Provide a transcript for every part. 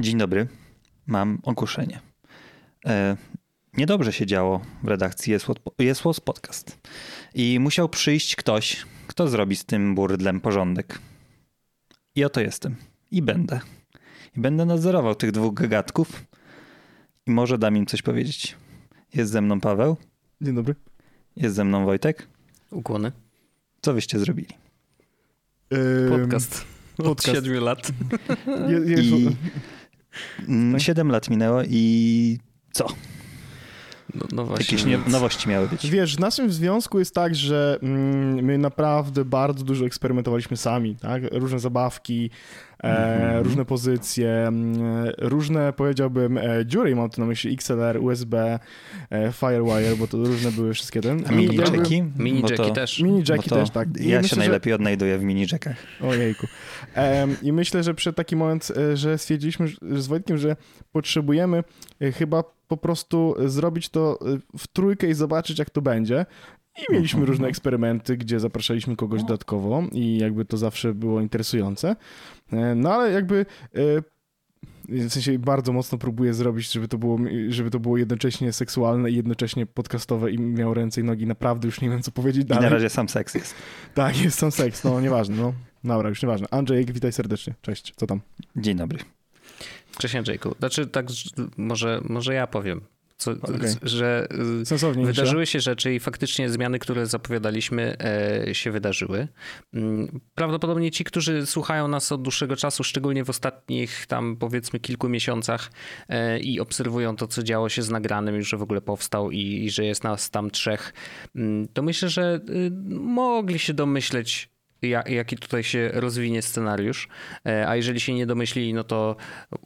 Dzień dobry. Mam ogłoszenie. E, niedobrze się działo w redakcji Jest Łos Podcast. I musiał przyjść ktoś, kto zrobi z tym burdlem porządek. I oto jestem. I będę. I będę nadzorował tych dwóch gagatków. I może dam im coś powiedzieć. Jest ze mną Paweł. Dzień dobry. Jest ze mną Wojtek. Ukłony. Co wyście zrobili? Podcast. Od siedmiu lat. Je, I siedem lat minęło i co? No, no Jakieś nie, nowości miały być. Wiesz, w naszym związku jest tak, że mm, my naprawdę bardzo dużo eksperymentowaliśmy sami, tak? Różne zabawki, mm-hmm. różne pozycje, mm, różne, powiedziałbym, e, dziury, mam tu na myśli XLR, USB, e, Firewire, bo to różne były wszystkie ten. A mini jacki? Mini jacki też. Mini jacki też, tak. I ja myślę, się najlepiej że... odnajduję w mini jackach. Ojejku. I myślę, że przed taki moment, że stwierdziliśmy z Wojtkiem, że potrzebujemy chyba po prostu zrobić to w trójkę i zobaczyć, jak to będzie. I mieliśmy różne eksperymenty, gdzie zapraszaliśmy kogoś dodatkowo i jakby to zawsze było interesujące. E, no ale jakby e, w sensie bardzo mocno próbuję zrobić, żeby to było, żeby to było jednocześnie seksualne i jednocześnie podcastowe i miał ręce i nogi. Naprawdę już nie wiem, co powiedzieć dalej. I na razie sam seks jest. Tak, jest sam seks, no nieważne, no. Dobra, już nieważne. Andrzej, witaj serdecznie. Cześć, co tam? Dzień dobry. Andrzejku. Znaczy tak, może, może ja powiem. Co, okay. że y, Sensownie wydarzyły się rzeczy i faktycznie zmiany, które zapowiadaliśmy, e, się wydarzyły. Mm, prawdopodobnie ci, którzy słuchają nas od dłuższego czasu, szczególnie w ostatnich tam powiedzmy kilku miesiącach e, i obserwują to, co działo się z nagranym, już że w ogóle powstał i, i że jest nas tam trzech, mm, to myślę, że y, mogli się domyśleć jaki tutaj się rozwinie scenariusz. E, a jeżeli się nie domyślili, no to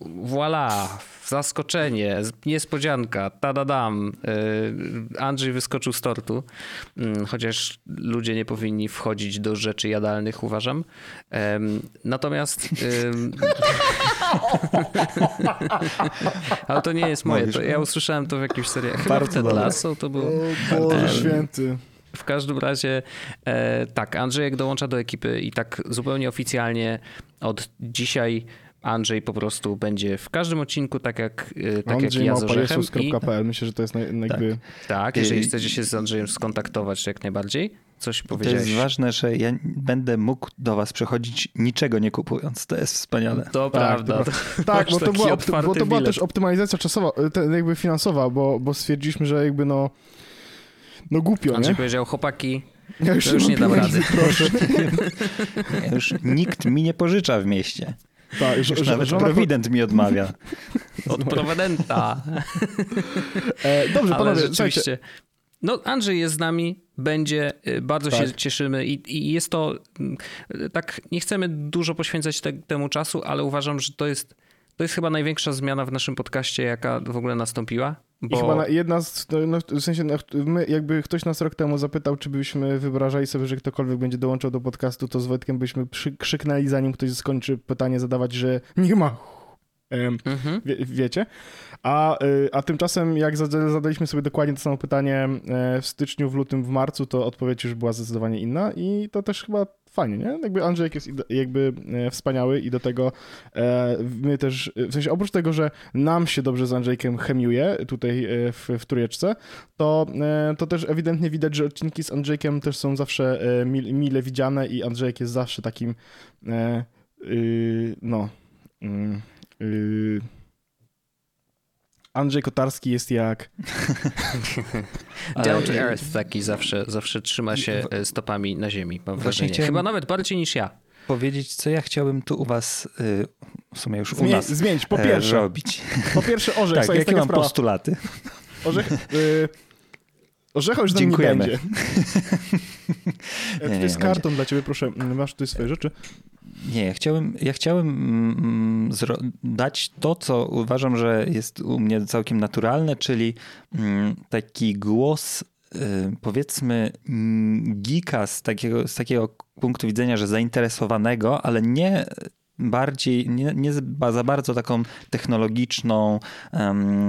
voila, zaskoczenie, niespodzianka, tadadam. E, Andrzej wyskoczył z tortu, mm, chociaż ludzie nie powinni wchodzić do rzeczy jadalnych, uważam. Natomiast... Ale to nie jest moje. To ja usłyszałem to w jakimś serialu. Chyba Bardzo Ted Lasso to było. O Boże święty. W każdym razie e, tak, Andrzejek dołącza do ekipy i tak zupełnie oficjalnie od dzisiaj Andrzej po prostu będzie w każdym odcinku, tak jak, e, tak Andrzej jak ja z Orzechem. I... Myślę, że to jest jakby... Tak, tak jeżeli chcecie się z Andrzejem skontaktować, jak najbardziej. Coś powiedziałeś. To jest ważne, że ja będę mógł do was przychodzić niczego nie kupując. To jest wspaniale. To tak, prawda. To, tak, bo to, była, bo to była też optymalizacja czasowa, jakby finansowa, bo, bo stwierdziliśmy, że jakby no no głupio, Andrzej nie? powiedział, chłopaki, ja już, już nie dam rady. Proszę. już nikt mi nie pożycza w mieście. Tak, już, już nawet prowident mi odmawia. Od prowidenta. E, dobrze, Ale panowie, rzeczywiście. No, Andrzej jest z nami, będzie, y, bardzo tak. się cieszymy i, i, jest to, y, tak, nie chcemy dużo poświęcać te, temu czasu, ale uważam, że to jest, to jest chyba największa zmiana w naszym podcaście, jaka w ogóle nastąpiła. Bo... I chyba jedna z, no, w sensie, no, my, jakby ktoś nas rok temu zapytał, czy byśmy wyobrażali sobie, że ktokolwiek będzie dołączał do podcastu, to z Wojtkiem byśmy przy, krzyknęli zanim ktoś skończy pytanie zadawać, że nie ma. Mhm. Wie, wiecie? A, y, a tymczasem, jak zadaliśmy sobie dokładnie to samo pytanie e, w styczniu, w lutym, w marcu, to odpowiedź już była zdecydowanie inna i to też chyba fajnie, nie? Jakby Andrzejek jest jakby e, wspaniały i do tego e, my też, w sensie oprócz tego, że nam się dobrze z Andrzejkiem chemiuje tutaj e, w, w Trójeczce, to, to też ewidentnie widać, że odcinki z Andrzejkiem też są zawsze mile widziane i Andrzejek jest zawsze takim y, no mm, y, Andrzej Kotarski jest jak... Down to earth taki zawsze, zawsze trzyma się e, stopami na ziemi, mam wrażenie. Chyba nawet bardziej niż ja. Powiedzieć, co ja chciałbym tu u was, y, w sumie już u nas zmienić. Po e, pierwsze, robić. Po pierwsze orzech. tak, jakie mam sprawa. postulaty? Orzech... Y Orzecha już Dziękujemy. nie będzie. nie, to jest karton będzie. dla ciebie, proszę. Masz tutaj swoje rzeczy. Nie, ja chciałem, ja chciałem mm, dać to, co uważam, że jest u mnie całkiem naturalne, czyli mm, taki głos y, powiedzmy mm, geeka z takiego, z takiego punktu widzenia, że zainteresowanego, ale nie bardziej, nie, nie za bardzo taką technologiczną, um,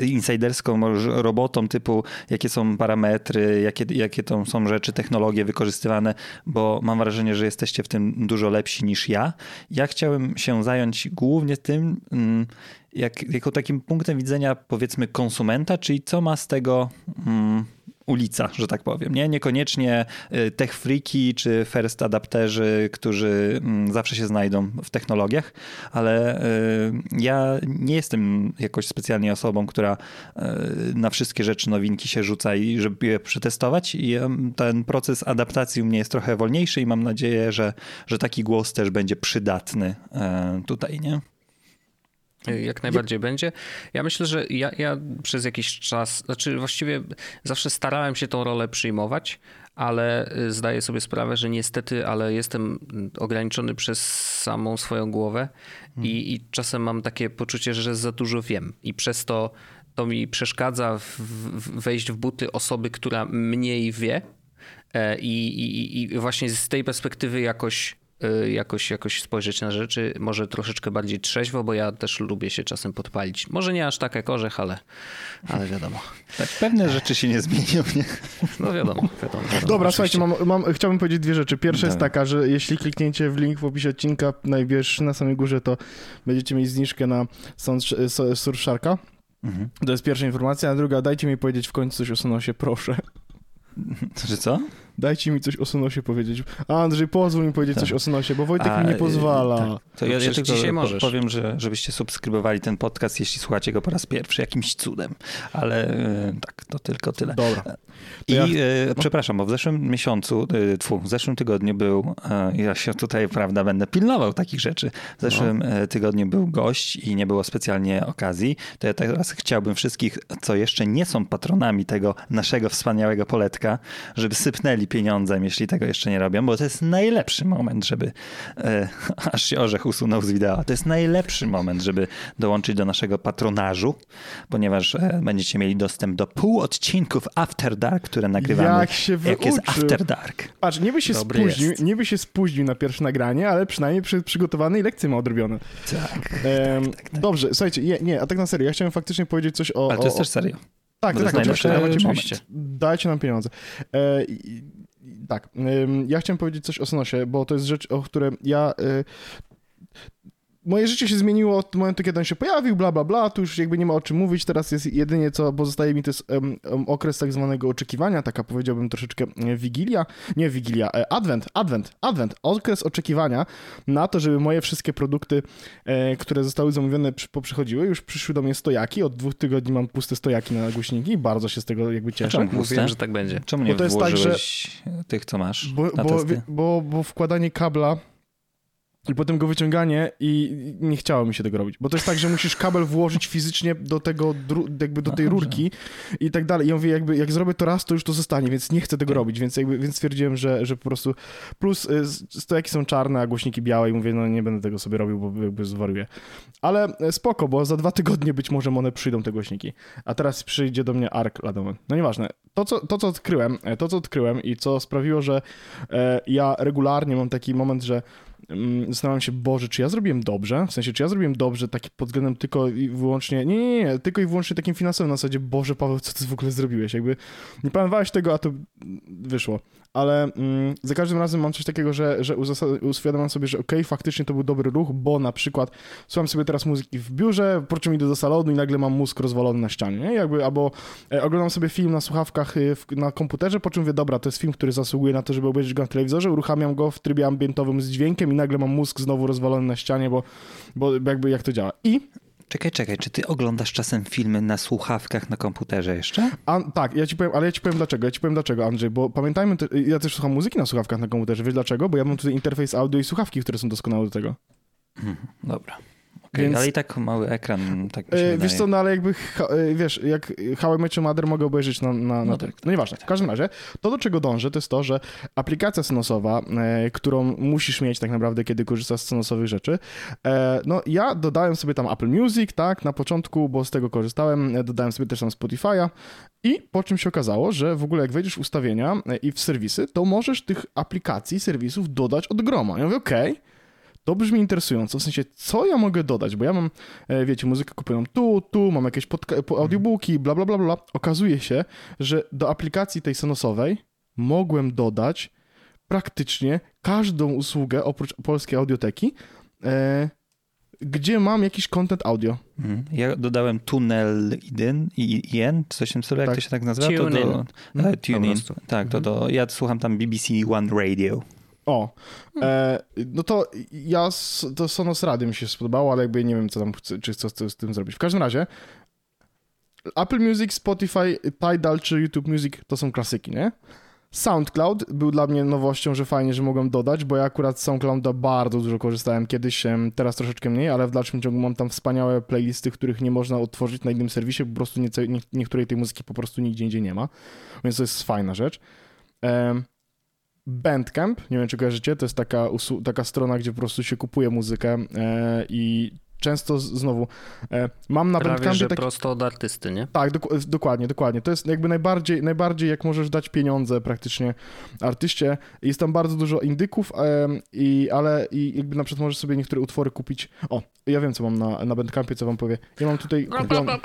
insiderską robotą typu jakie są parametry, jakie, jakie to są rzeczy, technologie wykorzystywane, bo mam wrażenie, że jesteście w tym dużo lepsi niż ja. Ja chciałem się zająć głównie tym, um, jak, jako takim punktem widzenia powiedzmy konsumenta, czyli co ma z tego um, ulica, że tak powiem. Nie? Niekoniecznie y, tech freaki czy first adapterzy, którzy mm, zawsze się znajdą w technologiach, ale y, ja nie jestem jakoś specjalnie osobą, która y, na wszystkie rzeczy nowinki się rzuca i żeby je przetestować i ten proces adaptacji u mnie jest trochę wolniejszy i mam nadzieję, że, że taki głos też będzie przydatny tutaj, nie? Jak najbardziej będzie. Ja myślę, że ja, ja przez jakiś czas, znaczy właściwie zawsze starałem się tą rolę przyjmować, ale y, zdaję sobie sprawę, że niestety, ale jestem ograniczony przez samą swoją głowę hmm. i, i, czasem mam takie poczucie, że za dużo wiem i przez to to mi przeszkadza w, w wejść w buty osoby, która mniej wie e, i, i, i właśnie z tej perspektywy jakoś Y, jakoś, jakoś spojrzeć na rzeczy, może troszeczkę bardziej trzeźwo, bo ja też lubię się czasem podpalić. Może nie aż tak jak orzech, ale, ale wiadomo. Tak, pewne rzeczy się nie zmienią, nie? No wiadomo, wiadomo. wiadomo Dobra, słuchajcie, mam, mam, chciałbym powiedzieć dwie rzeczy. Pierwsza jest taka, że jeśli klikniecie w link w opisie odcinka najwyższy na samej górze, to będziecie mieć zniżkę na Surfsharka. Mhm. To jest pierwsza informacja, a druga, dajcie mi powiedzieć w końcu coś o Sonosie, proszę. Że co? Dajcie mi coś o Sonosie powiedzieć. A Andrzej, pozwól mi powiedzieć tak. coś o Sonosie, bo Wojtek A, mi nie y, pozwala. Tak. To ja, ja tylko dzisiaj możesz. powiem, że, żebyście subskrybowali ten podcast, jeśli słuchacie go po raz pierwszy, jakimś cudem. Ale y, tak, to tylko tyle. Dobra. I ja... e, przepraszam, bo w zeszłym miesiącu, e, tfu, w zeszłym tygodniu był, e, ja się tutaj, prawda, będę pilnował takich rzeczy. W zeszłym no. tygodniu był gość i nie było specjalnie okazji. To ja teraz chciałbym wszystkich, co jeszcze nie są patronami tego naszego wspaniałego poletka, żeby sypnęli pieniądzem, jeśli tego jeszcze nie robią, bo to jest najlepszy moment, żeby e, aż się orzech usunął z wideo. To jest najlepszy moment, żeby dołączyć do naszego patronażu, ponieważ e, będziecie mieli dostęp do pół odcinków After Dark, które nagrywamy. Jak się wyuczył. Jak jest After Dark. Patrz, niby się, spóźnił, jest. niby się spóźnił na pierwsze nagranie, ale przynajmniej przy, przygotowany i lekcje ma odrobione. Tak, ehm, tak, tak, tak. Dobrze, słuchajcie, nie, nie, a tak na serio, ja chciałem faktycznie powiedzieć coś o... Ale to jest o, też serio. Tak, tak, oczywiście, oczywiście. Dajcie nam pieniądze. E, tak, ja chciałem powiedzieć coś o Sonosie, bo to jest rzecz, o której ja e, moje życie się zmieniło od momentu, kiedy on się pojawił, bla, bla, bla, tu już jakby nie ma o czym mówić, teraz jest jedynie co pozostaje mi, to jest um, um, okres tak zwanego oczekiwania, taka powiedziałbym troszeczkę e, wigilia, nie wigilia, e, advent, advent, advent, okres oczekiwania na to, żeby moje wszystkie produkty, e, które zostały zamówione przy, poprzychodziły, już przyszły do mnie stojaki, od dwóch tygodni mam puste stojaki na głośniki. I bardzo się z tego jakby cieszę. Czemu Mówiłem, że tak będzie. Czemu nie bo to jest tak, że tych, co masz bo, bo, bo, bo wkładanie kabla i potem go wyciąganie i nie chciało mi się tego robić. Bo to jest tak, że musisz kabel włożyć fizycznie do tego, jakby do tej no rurki i tak dalej. I ja mówię, jakby jak zrobię to raz, to już to zostanie, więc nie chcę tego robić, więc jakby, więc stwierdziłem, że, że po prostu plus y, stojaki są czarne, a głośniki białe i mówię, no nie będę tego sobie robił, bo jakby zwariuję. Ale e, spoko, bo za dwa tygodnie być może one przyjdą, te głośniki. A teraz przyjdzie do mnie ARK lada No nieważne. To co, to, co odkryłem, e, to, co odkryłem i co sprawiło, że e, ja regularnie mam taki moment, że zastanawiam się, Boże, czy ja zrobiłem dobrze? W sensie, czy ja zrobiłem dobrze taki pod względem tylko i wyłącznie, nie, nie, nie, tylko i wyłącznie takim finansowym na zasadzie, Boże, Paweł, co ty w ogóle zrobiłeś? Jakby nie planowałeś tego, a to wyszło ale mm, za każdym razem mam coś takiego, że, że uświadamiam sobie, że okej, okay, faktycznie to był dobry ruch, bo na przykład słucham sobie teraz muzyki w biurze, po czym idę do salonu i nagle mam mózg rozwalony na ścianie, nie? Jakby, albo e, oglądam sobie film na słuchawkach y, w, na komputerze, po czym mówię, dobra, to jest film, który zasługuje na to, żeby obejrzeć go na telewizorze, uruchamiam go w trybie ambientowym z dźwiękiem i nagle mam mózg znowu rozwalony na ścianie, bo, bo jakby jak to działa. I Czekaj, czekaj, czy ty oglądasz czasem filmy na słuchawkach na komputerze jeszcze? A, tak, ja ci powiem, ale ja ci powiem dlaczego. Ja ci powiem dlaczego, Andrzej, bo pamiętajmy, ja też słucham muzyki na słuchawkach na komputerze. Wiesz dlaczego? Bo ja mam tutaj interfejs audio i słuchawki, które są doskonałe do tego. Hmm, dobra. Okay, Więc- Ale i tak mały ekran, tak mi się E. Wiesz co, no ale jakby, e, wiesz, jak How I Met Your Mother mogę obejrzeć na, na, na No tym. tak, No nieważne. W każdym razie, to do czego dążę, to jest to, że aplikacja Sonosowa, e, którą musisz mieć tak naprawdę, kiedy korzystasz z Sonosowych rzeczy, no ja dodałem sobie tam Apple Music, tak, na początku, bo z tego korzystałem, dodałem sobie też tam Spotify'a i po czym się okazało, że w ogóle jak wejdziesz w ustawienia i w serwisy, to możesz tych aplikacji, serwisów dodać od groma. Ja mówię, okej, to brzmi interesująco, w sensie, co ja mogę dodać, bo ja mam, e, wiecie, muzykę kupuję tu, tu, mam jakieś audiobooki, bla, bla, bla, bla. Okazuje się, że do aplikacji tej Sonosowej mogłem dodać praktycznie każdą usługę oprócz polskiej audioteki, e, gdzie mam jakiś content audio. Mhm. Ja dodałem Tunnel Iden i Ien, coś w tym stylu, jak Tak. to się tak nazywa? To TuneIn. do, Mhm. e, TuneIn. prostu. Tak, to do, ja słucham tam BBC One Radio. O, e, no to ja, to Sonos Rady mi się spodobało, ale jakby nie wiem, co tam, czy chcę z tym zrobić. W każdym razie, Apple Music, Spotify, Tidal czy YouTube Music to są klasyki, nie? SoundCloud był dla mnie nowością, że fajnie, że mogłem dodać, bo ja akurat z SoundClouda bardzo dużo korzystałem kiedyś, teraz troszeczkę mniej, ale w dalszym ciągu mam tam wspaniałe playlisty, których nie można odtworzyć na innym serwisie, po prostu nie, nie, niektórej tej muzyki po prostu nigdzie indziej nie ma, więc to jest fajna rzecz. Em, Bandcamp, nie wiem czy kojarzycie, to jest taka, taka strona, gdzie po prostu się kupuje muzykę e, i często znowu e, mam na Prawie, Bandcampie że taki... prosto od artysty, nie? Tak, dok- dokładnie, dokładnie. To jest jakby najbardziej, najbardziej jak możesz dać pieniądze praktycznie artyście. Jest tam bardzo dużo indyków, em, i, ale i jakby na przykład możesz sobie niektóre utwory kupić. O, ja wiem co mam na, na Bandcampie, co wam powie. Ja mam tutaj kupione...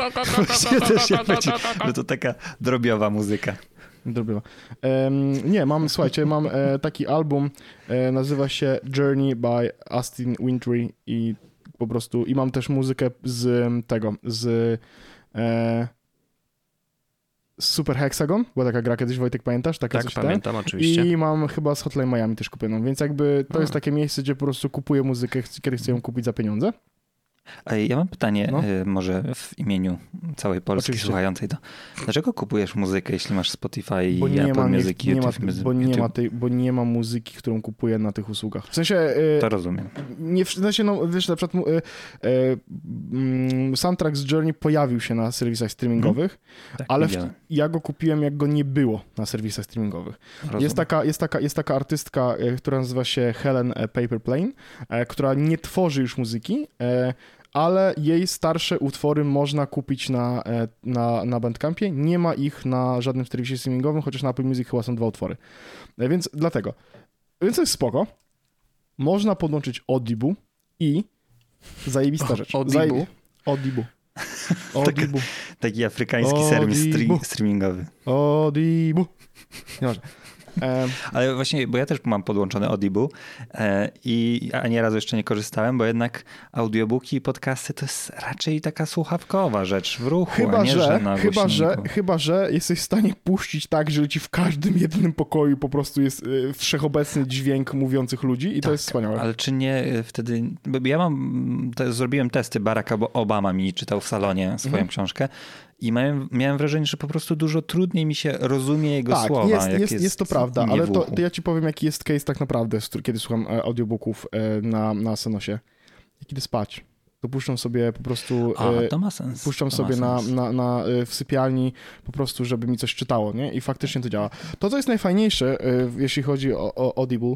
Właśnie też się że to taka drobiowa muzyka. Drobiła. Em, nie, mam, słuchajcie, mam e, taki album, e, nazywa się Journey by Austin Wintry i po prostu, i mam też muzykę z tego, z e, Super Hexagon, była taka gra kiedyś, Wojtek, pamiętasz? Taka Tak, coś ten? pamiętam oczywiście. I mam chyba z Hotline Miami też kupioną, więc jakby to A. jest takie miejsce, gdzie po prostu kupuję muzykę, kiedy chcę ją kupić za pieniądze. Ja mam pytanie, No. y, może w imieniu całej Polski Oczywiście. słuchającej to. Dlaczego kupujesz muzykę, jeśli masz Spotify i nie, Apple ma, Music nie ma, YouTube Music? bo, nie ma YouTube? tej, bo nie ma muzyki, którą kupuję na tych usługach. W sensie... e, To rozumiem. nie w sensie, no wiesz, na przykład e, e, soundtrack z Journey pojawił się na serwisach streamingowych, Tak, ale w, ja go kupiłem, jak go nie było na serwisach streamingowych. Rozumiem. Jest taka, jest, taka, jest taka artystka, która nazywa się Helen Paperplane, e, która nie tworzy już muzyki, ale jej starsze utwory można kupić na, e, na, na Bandcampie. Nie ma ich na żadnym serwisie streamingowym, chociaż na Apple Music chyba są dwa utwory. E, Więc dlatego. Więc to jest spoko. Można podłączyć Audible i zajebista rzecz. Audible? Zajebi- Audible. Audible. Taki afrykański serwis Dibu. stre- streamingowy. Audible. Nieważne. Ale właśnie, bo ja też mam podłączony Audible e, i ani razu jeszcze nie korzystałem, bo jednak audiobooki i podcasty to jest raczej taka słuchawkowa rzecz w ruchu, a Chyba, nie, że, że na chyba, że, chyba, że jesteś w stanie puścić tak, że ci w każdym jednym pokoju po prostu jest y, wszechobecny dźwięk mówiących ludzi i to jest wspaniałe. Ale czy nie e, wtedy, ja mam, te, zrobiłem testy, Barack Ob- Obama mi czytał w salonie swoją Mhm. książkę i miałem, miałem wrażenie, że po prostu dużo trudniej mi się rozumie jego tak, słowa. jest, jak jest, jest to prawda, ale to, to ja ci powiem, jaki jest case tak naprawdę, kiedy słucham e, audiobooków e, na, na Sonosie. Jak idę spać, to puszczam sobie po prostu... A, e, to ma sens. Puszczam to sobie na, sens. na, na, y, w sypialni po prostu, żeby mi coś czytało, nie? I faktycznie to działa. To, co jest najfajniejsze, jeśli chodzi o, o Audible,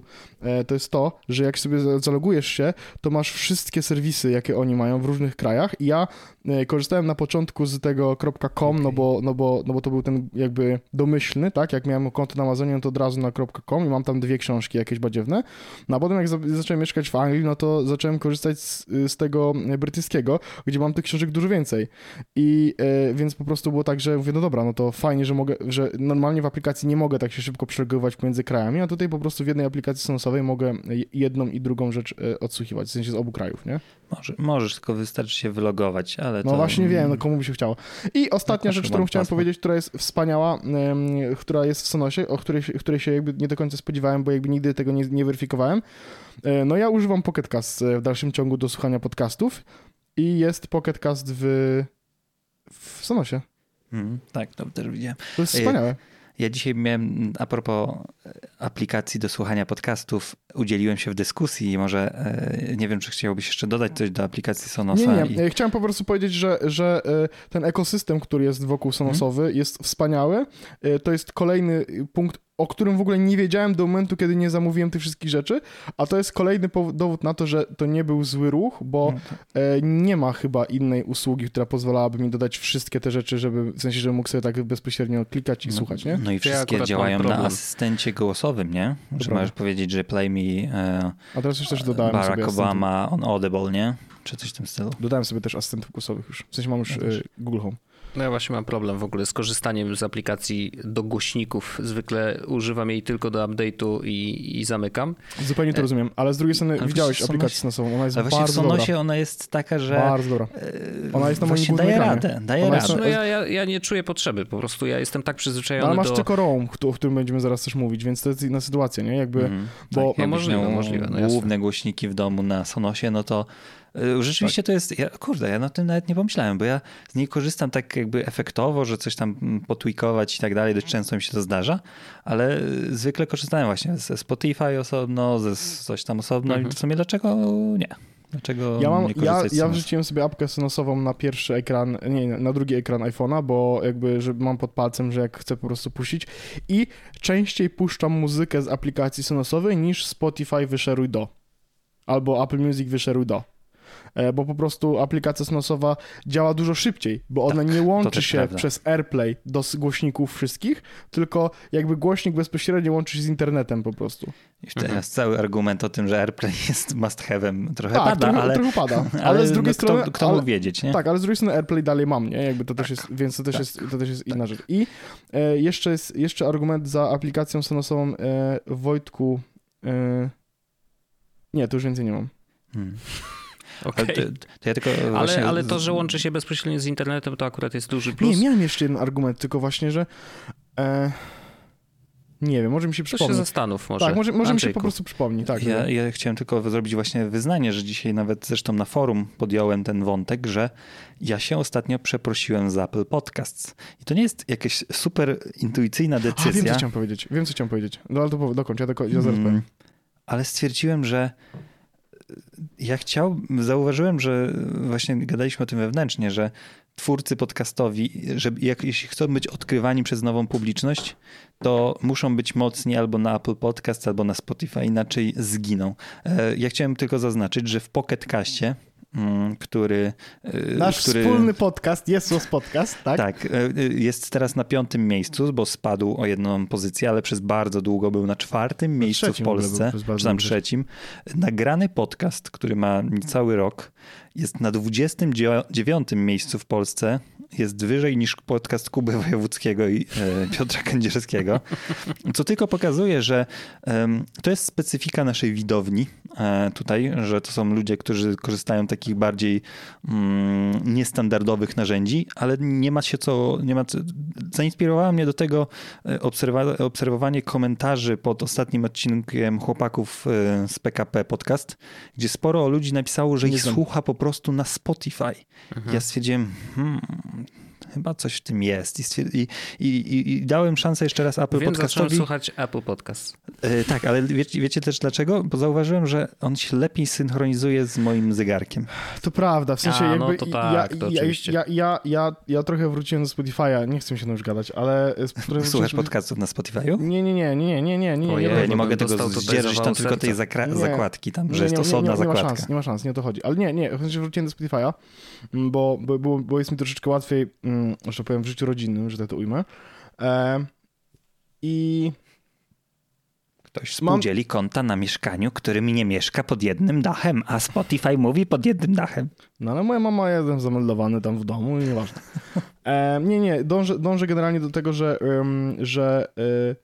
to jest to, że jak sobie za- zalogujesz się, to masz wszystkie serwisy, jakie oni mają w różnych krajach i ja korzystałem na początku z tego .com, no, bo, no, bo, no bo to był ten jakby domyślny, tak? Jak miałem konto na Amazonie, no to od razu na .com i mam tam dwie książki jakieś badziewne. No a potem jak za- zacząłem mieszkać w Anglii, no to zacząłem korzystać z, z tego brytyjskiego, gdzie mam tych książek dużo więcej. I e, więc po prostu było tak, że mówię, no dobra, no to fajnie, że mogę, że normalnie w aplikacji nie mogę tak się szybko przelogować pomiędzy krajami, a tutaj po prostu w jednej aplikacji sonosowej mogę je- jedną i drugą rzecz e, odsłuchiwać, w sensie z obu krajów, nie? Może, możesz, tylko wystarczy się wylogować, ale No to... właśnie wiem, no komu by się chciało. I ostatnia Tak, rzecz, którą chciałem pasmo. powiedzieć, która jest wspaniała, która jest w Sonosie, o której, się- której się jakby nie do końca spodziewałem, bo jakby nigdy tego nie, nie weryfikowałem. E, No ja używam Pocket Cast e, w dalszym ciągu do słuchania podcastów i jest Pocket Cast w, w Sonosie. Mhm, tak, to też widziałem. To jest Ej, wspaniałe. Ja dzisiaj miałem, a propos e, aplikacji do słuchania podcastów, udzieliłem się w dyskusji i może e, nie wiem, czy chciałbyś jeszcze dodać coś do aplikacji Sonosa. Nie, nie. I... Chciałem po prostu powiedzieć, że, że e, ten ekosystem, który jest wokół Sonosowy hmm. jest wspaniały. To jest kolejny punkt o którym w ogóle nie wiedziałem do momentu, kiedy nie zamówiłem tych wszystkich rzeczy, a to jest kolejny dowód na to, że to nie był zły ruch, bo no tak. e, nie ma chyba innej usługi, która pozwalałaby mi dodać wszystkie te rzeczy, żeby, w sensie, że mógł sobie tak bezpośrednio klikać i no, słuchać, nie? No i wszystkie działają na asystencie głosowym, nie? Czy możesz powiedzieć, że play me e, a teraz już też dodałem Barack sobie Obama on Audible, nie? Czy coś w tym stylu? Dodałem sobie też asystentów głosowych już. W sensie mam już ja e, Google Home. No ja właśnie mam problem w ogóle z korzystaniem z aplikacji do głośników. Zwykle używam jej tylko do update'u i, i zamykam. Zupełnie to e, rozumiem, ale z drugiej strony ale widziałeś aplikację Sonosową, ona jest bardzo dobra. w Sonosie dobra. ona jest taka, że... Bardzo dobra. E, ona jest na moim daje radę, daje radę. No ja, ja, ja, nie czuję potrzeby, po prostu ja jestem tak przyzwyczajony no, ale masz do... tylko Roam, o którym będziemy zaraz też mówić, więc to jest inna sytuacja, nie? Jakby, mm, bo... Tak, no możliwe, możliwe. No, główne głośniki w domu na Sonosie, no to rzeczywiście tak. to jest, ja, kurde, ja na tym nawet nie pomyślałem, bo ja z niej korzystam tak jakby efektowo, że coś tam mm, potweakować i tak dalej, dość często mi się to zdarza, ale zwykle korzystałem właśnie ze Spotify osobno, ze coś tam osobno mhm. i w sumie dlaczego nie? Dlaczego ja, mam, nie ja, ja wrzuciłem sobie apkę Sonosową na pierwszy ekran, nie, na drugi ekran iPhone'a, bo jakby że mam pod palcem, że jak chcę po prostu puścić i częściej puszczam muzykę z aplikacji Sonosowej niż Spotify wyszeruj do albo Apple Music wyszeruj do. E, bo po prostu aplikacja Sonosowa działa dużo szybciej, bo ona tak, nie łączy się prawda. przez AirPlay do głośników wszystkich, tylko jakby głośnik bezpośrednio łączy się z internetem po prostu. Teraz mhm. cały argument o tym, że AirPlay jest must have'em trochę tak, pada, trochę, ale... trochę pada, ale, ale z drugiej no, strony... Kto, kto ale, mógł wiedzieć, nie? Tak, ale z drugiej strony AirPlay dalej mam, nie? Jakby to tak, też jest, więc to też, tak. jest, to też jest inna rzecz. I e, jeszcze jest jeszcze argument za aplikacją Sonosową e, Wojtku... E, nie, to już więcej nie mam. Hmm. Okay. To, to ja tylko ale, ale to, że łączy się bezpośrednio z internetem, to akurat jest duży plus. Nie, miałem jeszcze jeden argument, tylko właśnie, że e, nie wiem, może mi się przypomni. To się zastanów może. Tak, może, może mi się po prostu przypomni. Tak, ja, ja chciałem tylko zrobić właśnie wyznanie, że dzisiaj nawet zresztą na forum podjąłem ten wątek, że ja się ostatnio przeprosiłem z Apple Podcasts. I to nie jest jakaś super intuicyjna decyzja. A, wiem, co chciałem powiedzieć. Wiem, co chciałem powiedzieć. No ale to dokończ, ja, doko, ja zaraz mm, powiem. Ale stwierdziłem, że ja chciałbym, zauważyłem, że właśnie gadaliśmy o tym wewnętrznie, że twórcy podcastowi, że jak, jeśli chcą być odkrywani przez nową publiczność, to muszą być mocni albo na Apple Podcast, albo na Spotify, inaczej zginą. E, ja chciałem tylko zaznaczyć, że w Pocket Castie Mm, który... Y, Nasz który, wspólny podcast, Jesus Podcast, tak? Tak, y, y, jest teraz na piątym miejscu, bo spadł o jedną pozycję, ale przez bardzo długo był na czwartym miejscu w Polsce, czy tam trzecim. Nagrany podcast, który ma cały rok, jest na 29 miejscu w Polsce, jest wyżej niż podcast Kuby Wojewódzkiego i e, Piotra Kędzierskiego, co tylko pokazuje, że to jest specyfika naszej widowni e, tutaj, że to są ludzie, którzy korzystają z takich bardziej mm, niestandardowych narzędzi, ale nie ma się co, nie ma co, zainspirowała mnie do tego e, obserwa, obserwowanie komentarzy pod ostatnim odcinkiem chłopaków z PKP podcast, gdzie sporo ludzi napisało, że ich słucha po prostu na Spotify. Mhm. Ja stwierdziłem, hmm, chyba coś w tym jest. I, i, i, i dałem szansę jeszcze raz Apple Wiem, Podcastowi. słuchać Apple Podcast. E, tak, ale wiecie, wiecie też dlaczego? Bo zauważyłem, że on się lepiej synchronizuje z moim zegarkiem. To prawda, w sensie A, jakby... No to tak, ja, to ja, ja, ja, ja, ja trochę wróciłem do Spotify'a, nie chcę się już gadać, ale... Słuchasz podcastów na Spotify'u? Nie, nie, nie, nie, nie, nie, nie. Ojej, nie, nie mogę tego zdzierżyć tam tylko tej zakładki tam, że jest osobna zakładka. Nie ma szans, nie ma szans, nie o to chodzi. Ale nie, nie, w sensie wróciłem do Spotify'a, bo, bo, bo jest mi troszeczkę łatwiej, mm, że powiem, w życiu rodzinnym, że tak to ujmę. E, I Ktoś spółdzieli Mam... konta na mieszkaniu, którym nie mieszka pod jednym dachem, a Spotify mówi pod jednym dachem. No ale moja mama jest zameldowany tam w domu i nieważne. E, nie, nie, dążę, dążę generalnie do tego, że, um, że y,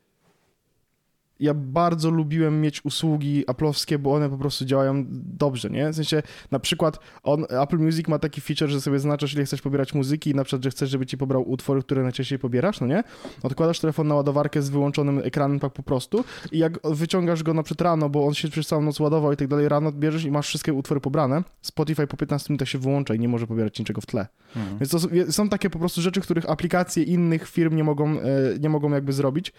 ja bardzo lubiłem mieć usługi Apple'owskie, bo one po prostu działają dobrze, nie? W sensie, na przykład on, Apple Music ma taki feature, że sobie zaznaczasz, ile chcesz pobierać muzyki i na przykład, że chcesz, żeby ci pobrał utwory, które najczęściej pobierasz, no nie? Odkładasz telefon na ładowarkę z wyłączonym ekranem tak po prostu i jak wyciągasz go na przykład rano, bo on się przez całą noc ładował i tak dalej, rano bierzesz i masz wszystkie utwory pobrane, Spotify po 15 minutach się wyłącza i nie może pobierać niczego w tle. Mhm. Więc to są- są takie po prostu rzeczy, których aplikacje innych firm nie mogą, e, nie mogą jakby zrobić.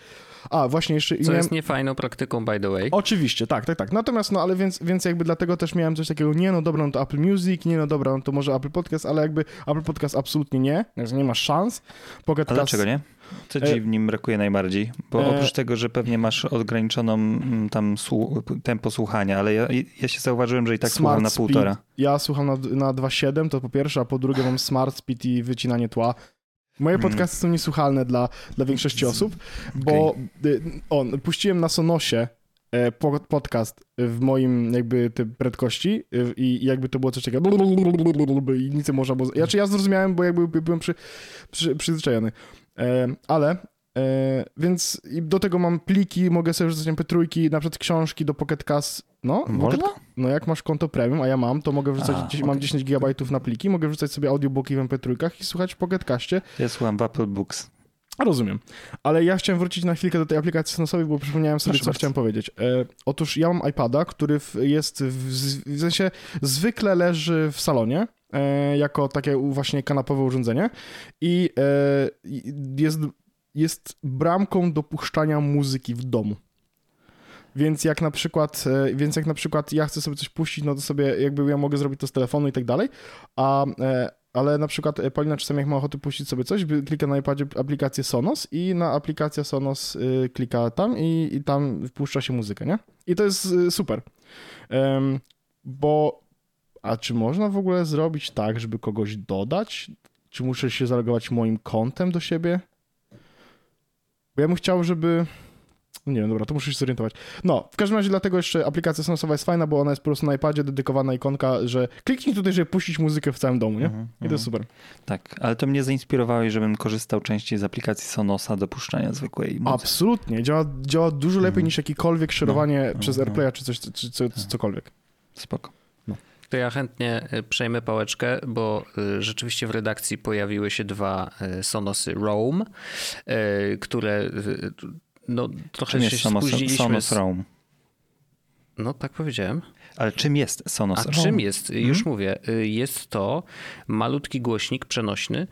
A, właśnie jeszcze... Co jest niefajną praktyką, by the way. Oczywiście, tak, tak, tak. Natomiast, no ale więc, więc jakby dlatego też miałem coś takiego, nie no dobra, no to Apple Music, nie no dobra, no to może Apple Podcast, ale jakby Apple Podcast absolutnie nie, nie masz szans. Pocket A dlaczego nie? Co ci E, w nim brakuje najbardziej? Bo e, oprócz tego, że pewnie masz ograniczoną mm, tam słu- tempo słuchania, ale ja, ja się zauważyłem, że i tak Smart słucham na Speed. półtora. Ja słucham na, na 2.7, to po pierwsze, a po drugie mam Smart Speed i wycinanie tła. Moje Mm. podcasty są niesłuchalne dla, dla większości osób, bo y, on, puściłem na Sonosie e, po- podcast w moim jakby tej prędkości y, i jakby to było coś takiego i nic nie można było... Ja, czy ja zrozumiałem, bo jakby byłem przy, przy, przyzwyczajony. E, ale więc i do tego mam pliki, mogę sobie wrzucać mp3, na przykład książki do Pocket Cast. No, Można? no jak masz konto premium, a ja mam, to mogę wrzucać, A, gdzieś- mam okej. 10 GB na pliki, mogę wrzucać sobie audiobooki w mp3 i słuchać w Pocket Castie. Ja słucham w Apple Books. Rozumiem. Ale ja chciałem wrócić na chwilkę do tej aplikacji Sonosowej, bo przypomniałem sobie, Proszę co bardzo. chciałem powiedzieć. E, otóż ja mam iPada, który w, jest w, w sensie zwykle leży w salonie, e, jako takie właśnie kanapowe urządzenie i e, i jest, jest bramką do puszczania muzyki w domu. Więc jak na przykład, e, więc jak na przykład ja chcę sobie coś puścić, no to sobie jakby ja mogę zrobić to z telefonu i tak dalej, a e, ale na przykład e, Paulina czasami jak ma ochotę puścić sobie coś, klika na iPadzie aplikację Sonos i na aplikacja Sonos y, klika tam i, i tam wpuszcza się muzykę, nie? I to jest y, super. Em, bo a czy można w ogóle zrobić tak, żeby kogoś dodać? Czy muszę się zalogować moim kontem do siebie? Bo ja bym chciał, żeby... Nie wiem, dobra, to muszę się zorientować. No, w każdym razie dlatego jeszcze aplikacja Sonosowa jest fajna, bo ona jest po prostu na iPadzie dedykowana ikonka, że kliknij tutaj, żeby puścić muzykę w całym domu, nie? Mhm, I to mhm. jest super. Tak, ale to mnie zainspirowałeś, żebym korzystał częściej z aplikacji Sonosa do puszczania zwykłej muzyki. Absolutnie. Działa, działa dużo lepiej Mhm. niż jakikolwiek szerowanie No, przez no, AirPlaya czy coś, czy, czy, Tak. cokolwiek. Spoko. To ja chętnie y, przejmę pałeczkę, bo y, rzeczywiście w redakcji pojawiły się dwa y, Sonosy Roam, które no, trochę Czym się jest Sonos, spóźniliśmy. Sonos. Roam? No tak powiedziałem. Ale czym jest Sonos A Roam? czym jest? Mhm. Już mówię. Y, Jest to malutki głośnik przenośny,